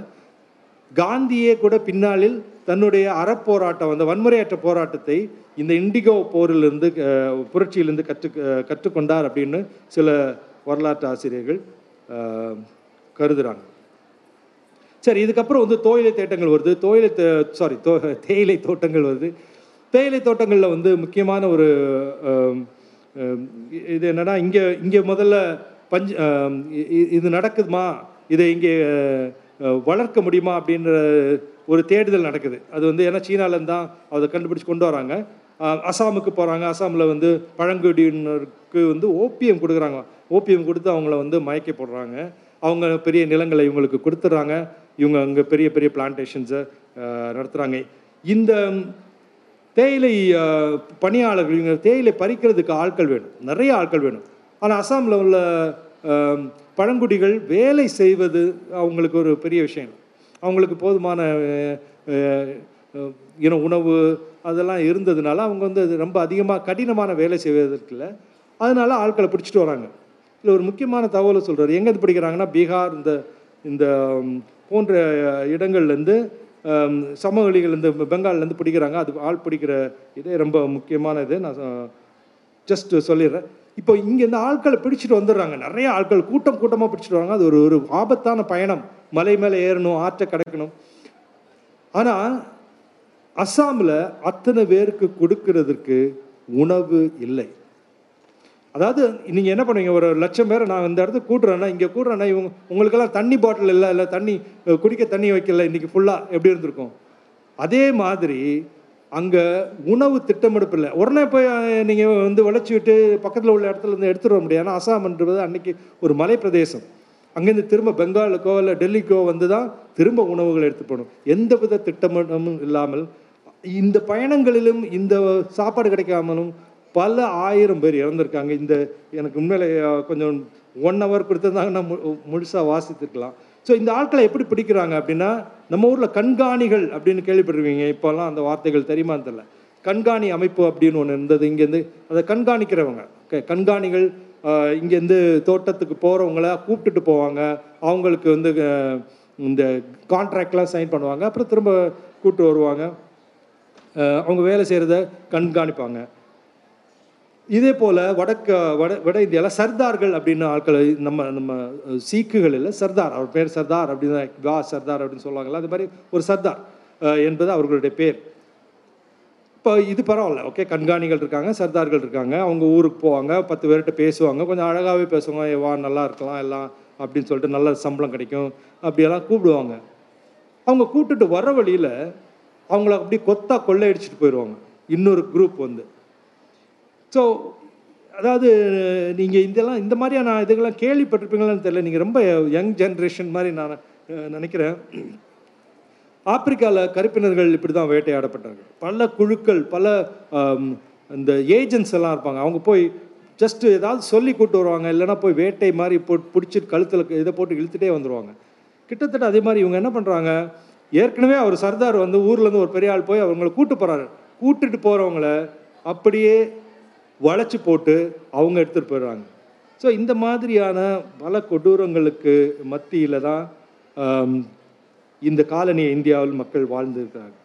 காந்தியே கூட பின்னாளில் தன்னுடைய அறப்போராட்டம் அந்த வன்முறையற்ற போராட்டத்தை இந்த இண்டிகோ போரிலிருந்து புரட்சியிலிருந்து கற்று கற்றுக்கொண்டார் அப்படின்னு சில வரலாற்று ஆசிரியர்கள் கருதுகிறாங்க கருதுறாங்க. சரி இதுக்கப்புறம் வந்து தோயிலை தேட்டங்கள் வருது. தோயிலை சாரி தோ தேயிலை தோட்டங்கள் வருது. தேயிலை தோட்டங்களில் வந்து முக்கியமான ஒரு இது என்னன்னா இங்கே இங்கே முதல்ல பஞ்ச் இது நடக்குதுமா? இதை இங்கே வளர்க்க முடியுமா? அப்படின்ற ஒரு தேடுதல் நடக்குது. அது வந்து ஏன்னா சீனாலேருந்து தான் அதை கண்டுபிடிச்சி கொண்டு வராங்க. அசாமுக்கு போகிறாங்க அசாமில் வந்து பழங்குடியினருக்கு வந்து ஓபியம் கொடுக்குறாங்க. ஓபியம் கொடுத்து அவங்கள வந்து மயக்கி போடுறாங்க. அவங்க பெரிய நிலங்களை இவங்களுக்கு கொடுத்துட்றாங்க. இவங்க அங்கே பெரிய பெரிய பிளான்டேஷன்ஸை நடத்துகிறாங்க இந்த தேயிலை பணியாளர்கள் இவங்க தேயிலை பறிக்கிறதுக்கு ஆட்கள் வேணும். நிறைய ஆட்கள் வேணும். ஆனால் அசாமில் உள்ள பழங்குடிகள் வேலை செய்வது அவங்களுக்கு ஒரு பெரிய விஷயம் அவங்களுக்கு போதுமான இன உணவு அதெல்லாம் இருந்ததுனால அவங்க வந்து அது ரொம்ப அதிகமாக கடினமான வேலை செய்வதற்கு இல்லை. அதனால ஆட்களை பிடிச்சிட்டு வராங்க. இதில் ஒரு முக்கியமான தகவலை சொல்கிறார் எங்கேருந்து பிடிக்கிறாங்கன்னா பீகார் இந்த இந்த போன்ற இடங்கள்லேருந்து சமவெளிகள்லேருந்து பெங்கால்லேருந்து பிடிக்கிறாங்க. அது ஆள் பிடிக்கிற இதே ரொம்ப முக்கியமான இது. நான் ஜஸ்ட் சொல்லிடுறேன். இப்போ இங்கே இந்த ஆட்களை பிடிச்சிட்டு வந்துடுறாங்க. நிறைய ஆட்கள் கூட்டம் கூட்டமாக பிடிச்சிட்டு வராங்க. அது ஒரு ஒரு ஆபத்தான பயணம். மலை மேலே ஏறணும் ஆற்றை கிடக்கணும். ஆனால் அஸ்ஸாமில் அத்தனை பேருக்கு கொடுக்கறதுக்கு உணவு இல்லை. அதாவது நீங்கள் என்ன பண்ணுவீங்க? ஒரு லட்சம் பேரை நான் இந்த இடத்துக்கு கூட்டுறேன்னா இங்கே கூட்டுறேன்னா இவங்க உங்களுக்கெல்லாம் தண்ணி பாட்டில் இல்லை இல்லை தண்ணி குடிக்க தண்ணி வைக்கல இன்றைக்கி ஃபுல்லாக எப்படி இருந்திருக்கும்? அதே மாதிரி அங்கே உணவு திட்டமெடுப்பு இல்லை. உடனே போய் நீங்கள் வந்து விளைச்சி விட்டு பக்கத்தில் உள்ள இடத்துல இருந்து எடுத்துட முடியாது. ஏன்னா அசாம்ன்றது அன்னைக்கு ஒரு மலை பிரதேசம் அங்கேருந்து திரும்ப பெங்காலுக்கோ இல்லை டெல்லிக்கோ வந்து தான் திரும்ப உணவுகள் எடுத்து போகணும். எந்த வித திட்டமிடமும் இல்லாமல் இந்த பயணங்களிலும் இந்த சாப்பாடு கிடைக்காமலும் பல ஆயிரம் பேர் இறந்துருக்காங்க. இந்த எனக்கு உண்மையில கொஞ்சம் ஒன் ஹவர் கொடுத்துருந்தாங்கன்னா மு முழுசாக வாசித்திருக்கலாம். ஸோ இந்த ஆட்களை எப்படி பிடிக்கிறாங்க அப்படின்னா நம்ம ஊரில் கண்காணிகள் அப்படின்னு கேள்விப்பட்டிருவீங்க இப்போல்லாம் அந்த வார்த்தைகள் தெரியுமான்னு தெரில கண்காணி அமைப்பு அப்படின்னு ஒன்று இருந்தது. இங்கேருந்து அதை கண்காணிக்கிறவங்க. க- கண்காணிகள் இங்கேருந்து தோட்டத்துக்கு போகிறவங்கள கூப்பிட்டுட்டு போவாங்க. அவங்களுக்கு வந்து இந்த கான்ட்ராக்ட்லாம் சைன் பண்ணுவாங்க. அப்புறம் திரும்ப கூப்பிட்டு வருவாங்க. அவங்க வேலை செய்கிறத கண்காணிப்பாங்க. இதே போல் வடக்கு வட வட இந்தியாவில் சர்தார்கள் அப்படின்னு ஆட்கள் நம்ம நம்ம சீக்குகளில் சீக்குகள் இல்லை சர்தார். அவர் பேர் சர்தார் அப்படின்னு வா சர்தார் அப்படின்னு சொல்லுவாங்கல்ல அது மாதிரி ஒரு சர்தார் என்பது அவர்களுடைய பேர். இப்போ இது பரவாயில்ல ஓகே கண்காணிகள் இருக்காங்க சர்தார்கள் இருக்காங்க அவங்க ஊருக்கு போவாங்க பத்து பேர்கிட்ட பேசுவாங்க கொஞ்சம் அழகாகவே பேசுவாங்க "ஏ, வா நல்லா இருக்கலாம் எல்லாம் அப்படின்னு சொல்லிட்டு நல்ல சம்பளம் கிடைக்கும் அப்படியெல்லாம் கூப்பிடுவாங்க. அவங்க கூப்பிட்டுட்டு வர வழியில் அவங்கள அப்படி கொத்தா கொள்ளையடிச்சிட்டு போயிடுவாங்க இன்னொரு குரூப் வந்து. ஸோ அதாவது நீங்கள் இதெல்லாம் இந்த மாதிரியான இதுகள்லாம் கேள்விப்பட்டிருப்பீங்களான்னு தெரியல. நீங்கள் ரொம்ப யங் ஜென்ரேஷன் மாதிரி நான் நினைக்கிறேன். ஆப்பிரிக்காவில் கருப்பினர்கள் இப்படி தான் வேட்டையாடப்பட்டார்கள். பல குழுக்கள் பல இந்த ஏஜென்ட்ஸ் எல்லாம் இருப்பாங்க. அவங்க போய் ஜஸ்ட்டு ஏதாவது சொல்லி கூட்டு வருவாங்க. இல்லைன்னா போய் வேட்டை மாதிரி போட்டு பிடிச்சிட்டு கழுத்தில் இதை போட்டு இழுத்துட்டே வந்துடுவாங்க கிட்டத்தட்ட அதே மாதிரி இவங்க என்ன பண்ணுறாங்க ஏற்கனவே அவர் சர்தார் வந்து ஊர்லேருந்து ஒரு பெரிய ஆள் போய் அவங்கள கூட்டு போகிறாரு கூட்டுட்டு போகிறவங்கள அப்படியே வளைச்சி போட்டு அவங்க எடுத்துகிட்டு போயிடுறாங்க. ஸோ இந்த மாதிரியான பல கொடூரங்களுக்கு மத்தியில் தான் இந்த காலனி இந்தியாவில் மக்கள் வாழ்ந்துருக்கிறாங்க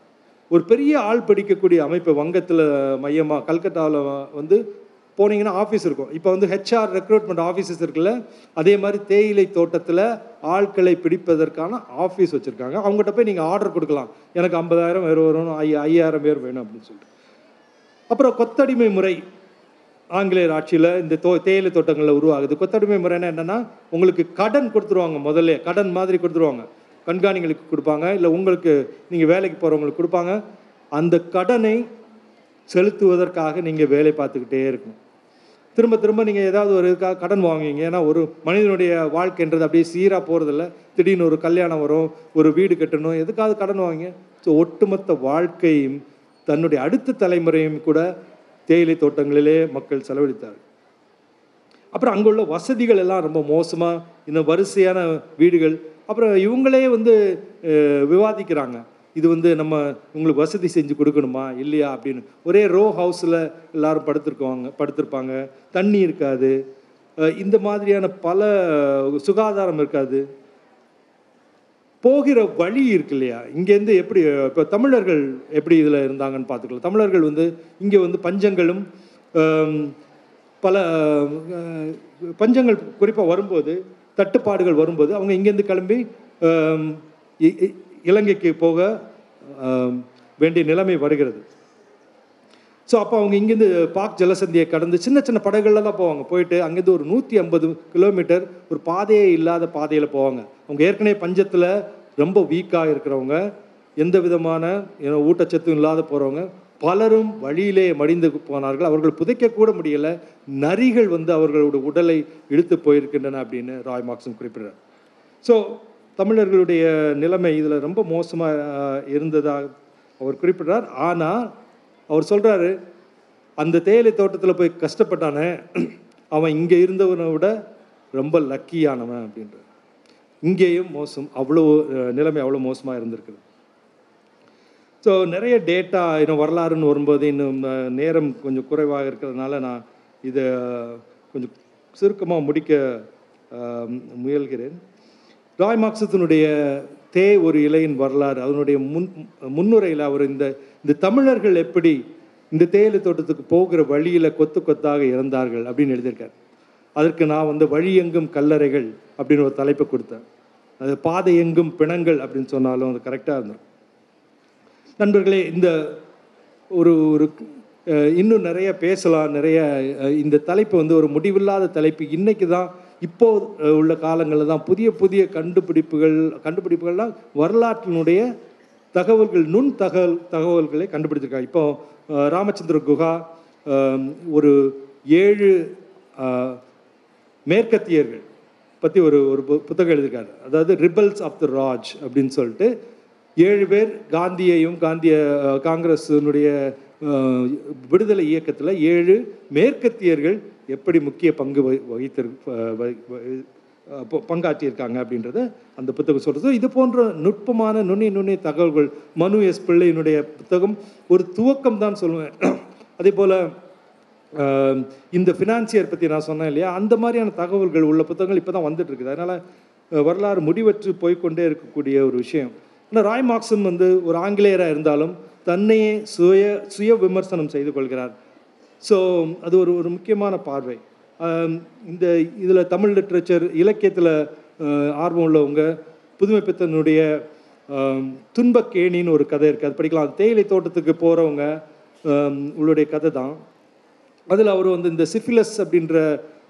ஒரு பெரிய ஆள் படிக்கக்கூடிய அமைப்பு வங்கத்தில் மையமாக கல்கத்தாவில் வந்து போனீங்கன்னா ஆஃபீஸ் இருக்கும். இப்போ வந்து ஹெச்ஆர் ரெக்ரூட்மெண்ட் ஆஃபீஸஸ் இருக்குல்ல அதே மாதிரி தேயிலை தோட்டத்தில் ஆட்களை பிடிப்பதற்கான ஆஃபீஸ் வச்சுருக்காங்க. அவங்ககிட்ட போய் நீங்கள் ஆர்டர் கொடுக்கலாம். எனக்கு ஐம்பதாயிரம் பேர் வரும் ஐ ஐயாயிரம் பேர் வேணும் அப்படின்னு சொல்லிட்டு. அப்புறம் கொத்தடிமை முறை ஆங்கிலேயர் ஆட்சியில் இந்த தோ தேயிலை தோட்டங்களில் உருவாகுது. கொத்தடிமை முறைன்னா என்னென்னா உங்களுக்கு கடன் கொடுத்துருவாங்க முதல்ல. கடன் மாதிரி கொடுத்துருவாங்க. கண்காணிகளுக்கு கொடுப்பாங்க. இல்லை உங்களுக்கு நீங்கள் வேலைக்கு போகிறவங்களுக்கு கொடுப்பாங்க. அந்த கடனை செலுத்துவதற்காக நீங்கள் வேலை பார்த்துக்கிட்டே இருக்கணும். திரும்ப திரும்ப நீங்கள் ஏதாவது ஒரு இதுக்காக கடன் வாங்குவீங்க. ஏன்னா ஒரு மனிதனுடைய வாழ்க்கைன்றது அப்படியே சீராக போகிறதில்ல திடீர்னு ஒரு கல்யாணம் வரும் ஒரு வீடு கட்டணும் எதுக்காவது கடன் வாங்குங்க ஸோ ஒட்டுமொத்த வாழ்க்கையும் தன்னுடைய அடுத்த தலைமுறையும் கூட தேயிலை தோட்டங்களிலே மக்கள் செலவழித்தார்கள். அப்புறம் அங்குள்ள வசதிகள் எல்லாம் ரொம்ப மோசமாக இன்னும் வரிசையான வீடுகள். அப்புறம் இவங்களே வந்து விவாதிக்கிறாங்க. இது வந்து நம்ம உங்களுக்கு வசதி செஞ்சு கொடுக்கணுமா இல்லையா அப்படின்னு. ஒரே ரோ ஹவுஸில் எல்லாரும் படுத்துருக்குவாங்க படுத்திருப்பாங்க. தண்ணி இருக்காது. இந்த மாதிரியான பல சுகாதாரம் இருக்காது. போகிற வழி இருக்கு இல்லையா? இங்கேருந்து எப்படி இப்போ தமிழர்கள் எப்படி இதில் இருந்தாங்கன்னு பார்த்துக்கலாம். தமிழர்கள் வந்து இங்கே வந்து பஞ்சங்களும் பல பஞ்சங்கள் குறிப்பாக வரும்போது தட்டுப்பாடுகள் வரும்போது அவங்க இங்கேருந்து கிளம்பி இ- இலங்கைக்கு போக வேண்டிய நிலைமை வருகிறது. ஸோ அப்போ அவங்க இங்கேருந்து பாக் ஜலசந்தியை கடந்து சின்ன சின்ன படகுகளில் தான் போவாங்க. போயிட்டு அங்கேருந்து ஒரு நூற்றி ஐம்பது கிலோமீட்டர் ஒரு பாதையே இல்லாத பாதையில் போவாங்க. அவங்க ஏற்கனவே பஞ்சத்தில் ரொம்ப வீக்காக இருக்கிறவங்க எந்த விதமான ஊட்டச்சத்தும் இல்லாத போகிறவங்க பலரும் வழியிலே மடிந்து போனார்கள். அவர்கள் புதைக்கக்கூட முடியலை. நரிகள் வந்து அவர்களுடைய உடலை இழுத்து போயிருக்கின்றன அப்படின்னு ராய் மார்க்சன் குறிப்பிடுறார். ஸோ தமிழர்களுடைய நிலைமை இதில் ரொம்ப மோசமாக இருந்ததாக அவர் குறிப்பிடுறார். ஆனால் அவர் சொல்கிறாரு அந்த தேயிலை தோட்டத்தில் போய் கஷ்டப்பட்டானே அவன் இங்கே இருந்தவனை விட ரொம்ப லக்கியானவன் அப்படின்ற இங்கேயும் மோசம் அவ்வளோ நிலைமை அவ்வளோ மோசமாக இருந்திருக்குது. ஸோ நிறைய டேட்டா இன்னும் வரலாறுன்னு வரும்போது இன்னும் நேரம் கொஞ்சம் குறைவாக இருக்கிறதுனால நான் இதை கொஞ்சம் சுருக்கமாக முடிக்க முயல்கிறேன். ராய் மார்க்சத்தினுடைய தே ஒரு இலையின் வரலாறு அதனுடைய முன் முன்னுரையில் அவர் இந்த இந்த தமிழர்கள் எப்படி இந்த தேயிலை தோட்டத்துக்கு போகிற வழியில் கொத்து கொத்தாக இறந்தார்கள் அப்படின்னு எழுதியிருக்கார். அதற்கு நான் வந்து வழி எங்கும் கல்லறைகள் அப்படின்னு ஒரு தலைப்பை கொடுத்தேன். அது பாதை எங்கும் பிணங்கள் அப்படின்னு சொன்னாலும் அது கரெக்டாக இருந்தது. நண்பர்களே இந்த ஒரு ஒரு இன்னும் நிறைய பேசலாம் நிறைய இந்த தலைப்பு வந்து ஒரு முடிவில்லாத தலைப்பு. இன்னைக்கு தான் இப்போ உள்ள காலங்களில் தான் புதிய புதிய கண்டுபிடிப்புகள் கண்டுபிடிப்புகள்லாம் வரலாற்றினுடைய தகவல்கள் நுண் தகவல் தகவல்களை கண்டுபிடிச்சிருக்காங்க. இப்போ ராமச்சந்திர குஹா ஒரு ஏழு மேற்கத்தியர்கள் பற்றி ஒரு ஒரு பு- புத்தகம் எழுதியிருக்காரு. அதாவது ரிபல்ஸ் ஆஃப் த ராஜ் அப்படின்னு சொல்லிட்டு ஏழு பேர் காந்தியையும் காந்திய காங்கிரஸினுடைய விடுதலை இயக்கத்தில் ஏழு மேற்கத்தியர்கள் எப்படி முக்கிய பங்கு வகி- வகித்திரு பங்காற்றியிருக்காங்க அப்படின்றத அந்த புத்தகம் சொல்கிறது இது போன்ற நுட்பமான நுண்ணி நுண்ணி தகவல்கள் மனு எஸ் பிள்ளையினுடைய புத்தகம் ஒரு துவக்கம் தான் சொல்லுவேன். அதே போல் இந்த ஃபினான்சியர் பற்றி நான் சொன்னேன் இல்லையா? அந்த மாதிரியான தகவல்கள் உள்ள புத்தகங்கள் இப்போ தான் வந்துட்டு இருக்குது. அதனால் வரலாறு முடிவற்று போய்க்கொண்டே இருக்கக்கூடிய ஒரு விஷயம். ஆனால் ராய் மார்க்சன் வந்து ஒரு ஆங்கிலேயராக இருந்தாலும் தன்னையே சுய சுய விமர்சனம் செய்து கொள்கிறார். ஸோ அது ஒரு ஒரு முக்கியமான பார்வை. இந்த இதில் தமிழ் லிட்ரேச்சர் இலக்கியத்தில் ஆர்வம் உள்ளவங்க புதுமை பித்தனுடைய துன்பக்கேணின்னு ஒரு கதை இருக்குது அது படிக்கலாம். தேயிலை தோட்டத்துக்கு போகிறவங்க உங்களுடைய கதை தான். அதில் அவர் வந்து இந்த சிஃபிலஸ் அப்படின்ற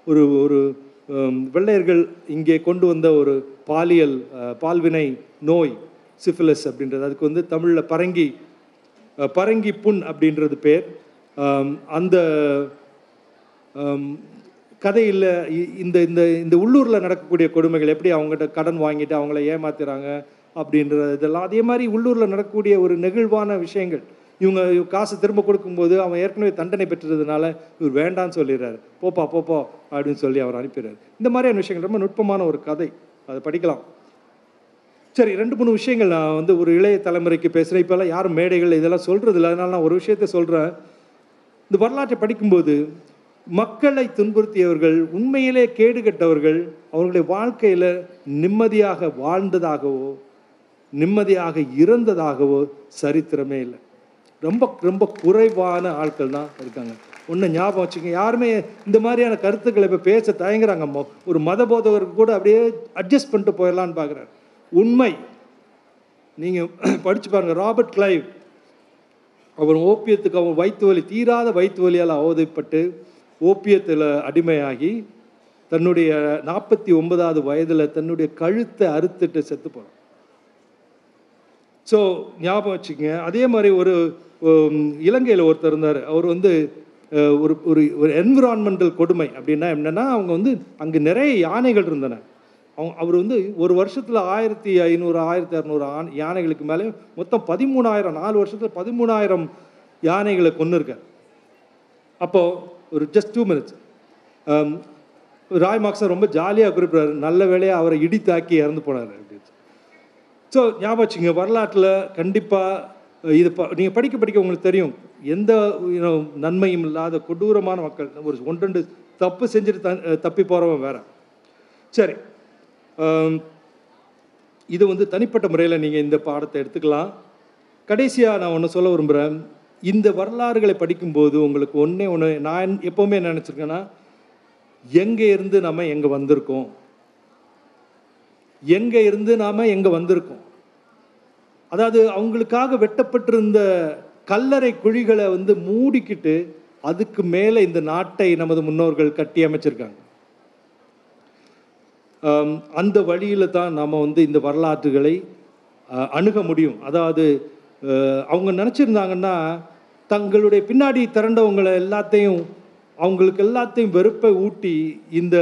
ஒரு ஒரு வெள்ளையர்கள் இங்கே கொண்டு வந்த ஒரு பாலியல் பால்வினை நோய் சிஃபிலஸ் அப்படின்றது. அதுக்கு வந்து தமிழில் பரங்கி பரங்கி புண் அப்படின்றது பேர். அந்த கதையில் இந்த இந்த இந்த உள்ளூரில் நடக்கக்கூடிய கொடுமைகள் எப்படி அவங்ககிட்ட கடன் வாங்கிட்டு அவங்கள ஏமாத்துறாங்க அப்படின்ற இதெல்லாம். அதே மாதிரி உள்ளூரில் நடக்கக்கூடிய ஒரு நெகிழ்வான விஷயங்கள். இவங்க காசு திரும்ப கொடுக்கும்போது அவன் ஏற்கனவே தண்டனை பெற்றதுனால இவர் வேண்டான்னு சொல்லிடுறாரு. போப்பா போப்போ அப்படின்னு சொல்லி அவர் அனுப்பிடுறாரு. இந்த மாதிரியான விஷயங்கள் ரொம்ப நுட்பமான ஒரு கதை. அதை படிக்கலாம். சரி ரெண்டு மூணு விஷயங்கள் நான் வந்து ஒரு இளைய தலைமுறைக்கு பேசுகிறேன் இப்போல்லாம் யாரும் மேடைகள் இதெல்லாம் சொல்கிறது இல்லை அதனால நான் ஒரு விஷயத்த சொல்கிறேன் இந்த வரலாற்றை படிக்கும்போது மக்களை துன்புறுத்தியவர்கள் உண்மையிலே கேடு கெட்டவர்கள் அவர்களுடைய வாழ்க்கையில் நிம்மதியாக வாழ்ந்ததாகவோ நிம்மதியாக இறந்ததாகவோ சரித்திரமே இல்லை. ரொம்ப ரொம்ப குறைவான ஆட்கள் தான் இருக்காங்க. ஒன்று ஞாபகம் வச்சுக்கோங்க. யாருமே இந்த மாதிரியான கருத்துக்களை இப்போ பேச தயங்குறாங்க. ஒரு மத போதகருக்கு கூட அப்படியே அட்ஜஸ்ட் பண்ணிட்டு போயிடலான்னு பார்க்குறாரு உண்மை. நீங்கள் படித்து பாருங்கள் ராபர்ட் கிளைவ். அவர் ஓப்பியத்துக்கு அவன் வயிற்று வலி தீராத வயிற்று வலியால் அவதிப்பட்டு ஓப்பியத்தில் அடிமையாகி தன்னுடைய நாற்பத்தி ஒன்பதாவது வயதில் தன்னுடைய கழுத்தை அறுத்துட்டு செத்து போகிறான் ஸோ ஞாபகம் வச்சுக்கங்க. அதே மாதிரி ஒரு இலங்கையில் ஒருத்தர் இருந்தார். அவர் வந்து ஒரு ஒரு ஒரு என்விரான்மெண்டல் கொடுமை அப்படின்னா என்னென்னா அவங்க வந்து அங்கே நிறைய யானைகள் இருந்தன. அவங்க அவர் வந்து ஒரு வருஷத்தில் ஆயிரத்தி ஐநூறு ஆயிரத்தி அறநூறு ஆண் யானைகளுக்கு மேலே மொத்தம் பதிமூணாயிரம் நாலு வருஷத்தில் பதிமூணாயிரம் யானைகளை கொண்டு இருக்கார் அப்போது ஒரு ஜஸ்ட் டூ மினிட்ஸ் ராய் மார்க்ஸை ரொம்ப ஜாலியாக குறிப்பிட்றாரு. நல்ல வேலையாக அவரை இடித்தாக்கி இறந்து போனார் அப்படின்னு. ஸோ ஞாபகம் வச்சுங்க வரலாற்றில் கண்டிப்பாக இது ப நீங்கள் படிக்க படிக்க உங்களுக்கு தெரியும். எந்த நன்மையும் இல்லாத கொடூரமான மக்கள். ஒரு ஒன்றெண்டு தப்பு செஞ்சுட்டு த தப்பி போகிறவன் வேற. சரி. Um, இது வந்து தனிப்பட்ட முறையில் நீங்கள் இந்த பாடத்தை எடுத்துக்கலாம். கடைசியாக நான் ஒன்று சொல்ல விரும்புகிறேன் இந்த வரலாறுகளை படிக்கும்போது உங்களுக்கு ஒன்றே ஒன்று நான் எப்போவுமே என்ன நினச்சிருக்கேன்னா எங்கே இருந்து நம்ம எங்கே வந்திருக்கோம்? எங்கே இருந்து நாம் எங்கே வந்திருக்கோம்? அதாவது அவங்களுக்காக வெட்டப்பட்டிருந்த கல்லறை குழிகளை வந்து மூடிக்கிட்டு அதுக்கு மேலே இந்த நாட்டை நமது முன்னோர்கள் கட்டி அமைச்சிருக்காங்க. அந்த வழியில் தான் நாம் வந்து இந்த வரலாற்றுகளை அணுக முடியும். அதாவது அவங்க நினச்சிருந்தாங்கன்னா தங்களுடைய பின்னாடி திரண்டவங்களை எல்லாத்தையும் அவங்களுக்கு எல்லாத்தையும் வெறுப்பை ஊட்டி இந்த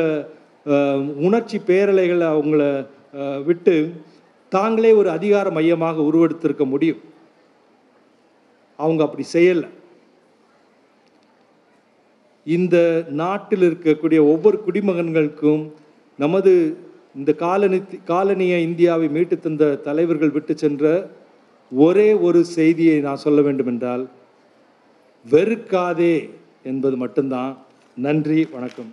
உணர்ச்சி பேரலைகளை அவங்கள விட்டு தாங்களே ஒரு அதிகார மையமாக உருவெடுத்திருக்க முடியும். அவங்க அப்படி செய்யலை. இந்த நாட்டில் இருக்கக்கூடிய ஒவ்வொரு குடிமகன்களுக்கும் நமது இந்த காலனி காலனிய இந்தியாவை மீட்டு தந்த தலைவர்கள் விட்டு சென்ற ஒரே ஒரு செய்தியை நான் சொல்ல வேண்டும் என்றால் வெறுக்காதே என்பது மட்டும்தான். நன்றி வணக்கம்.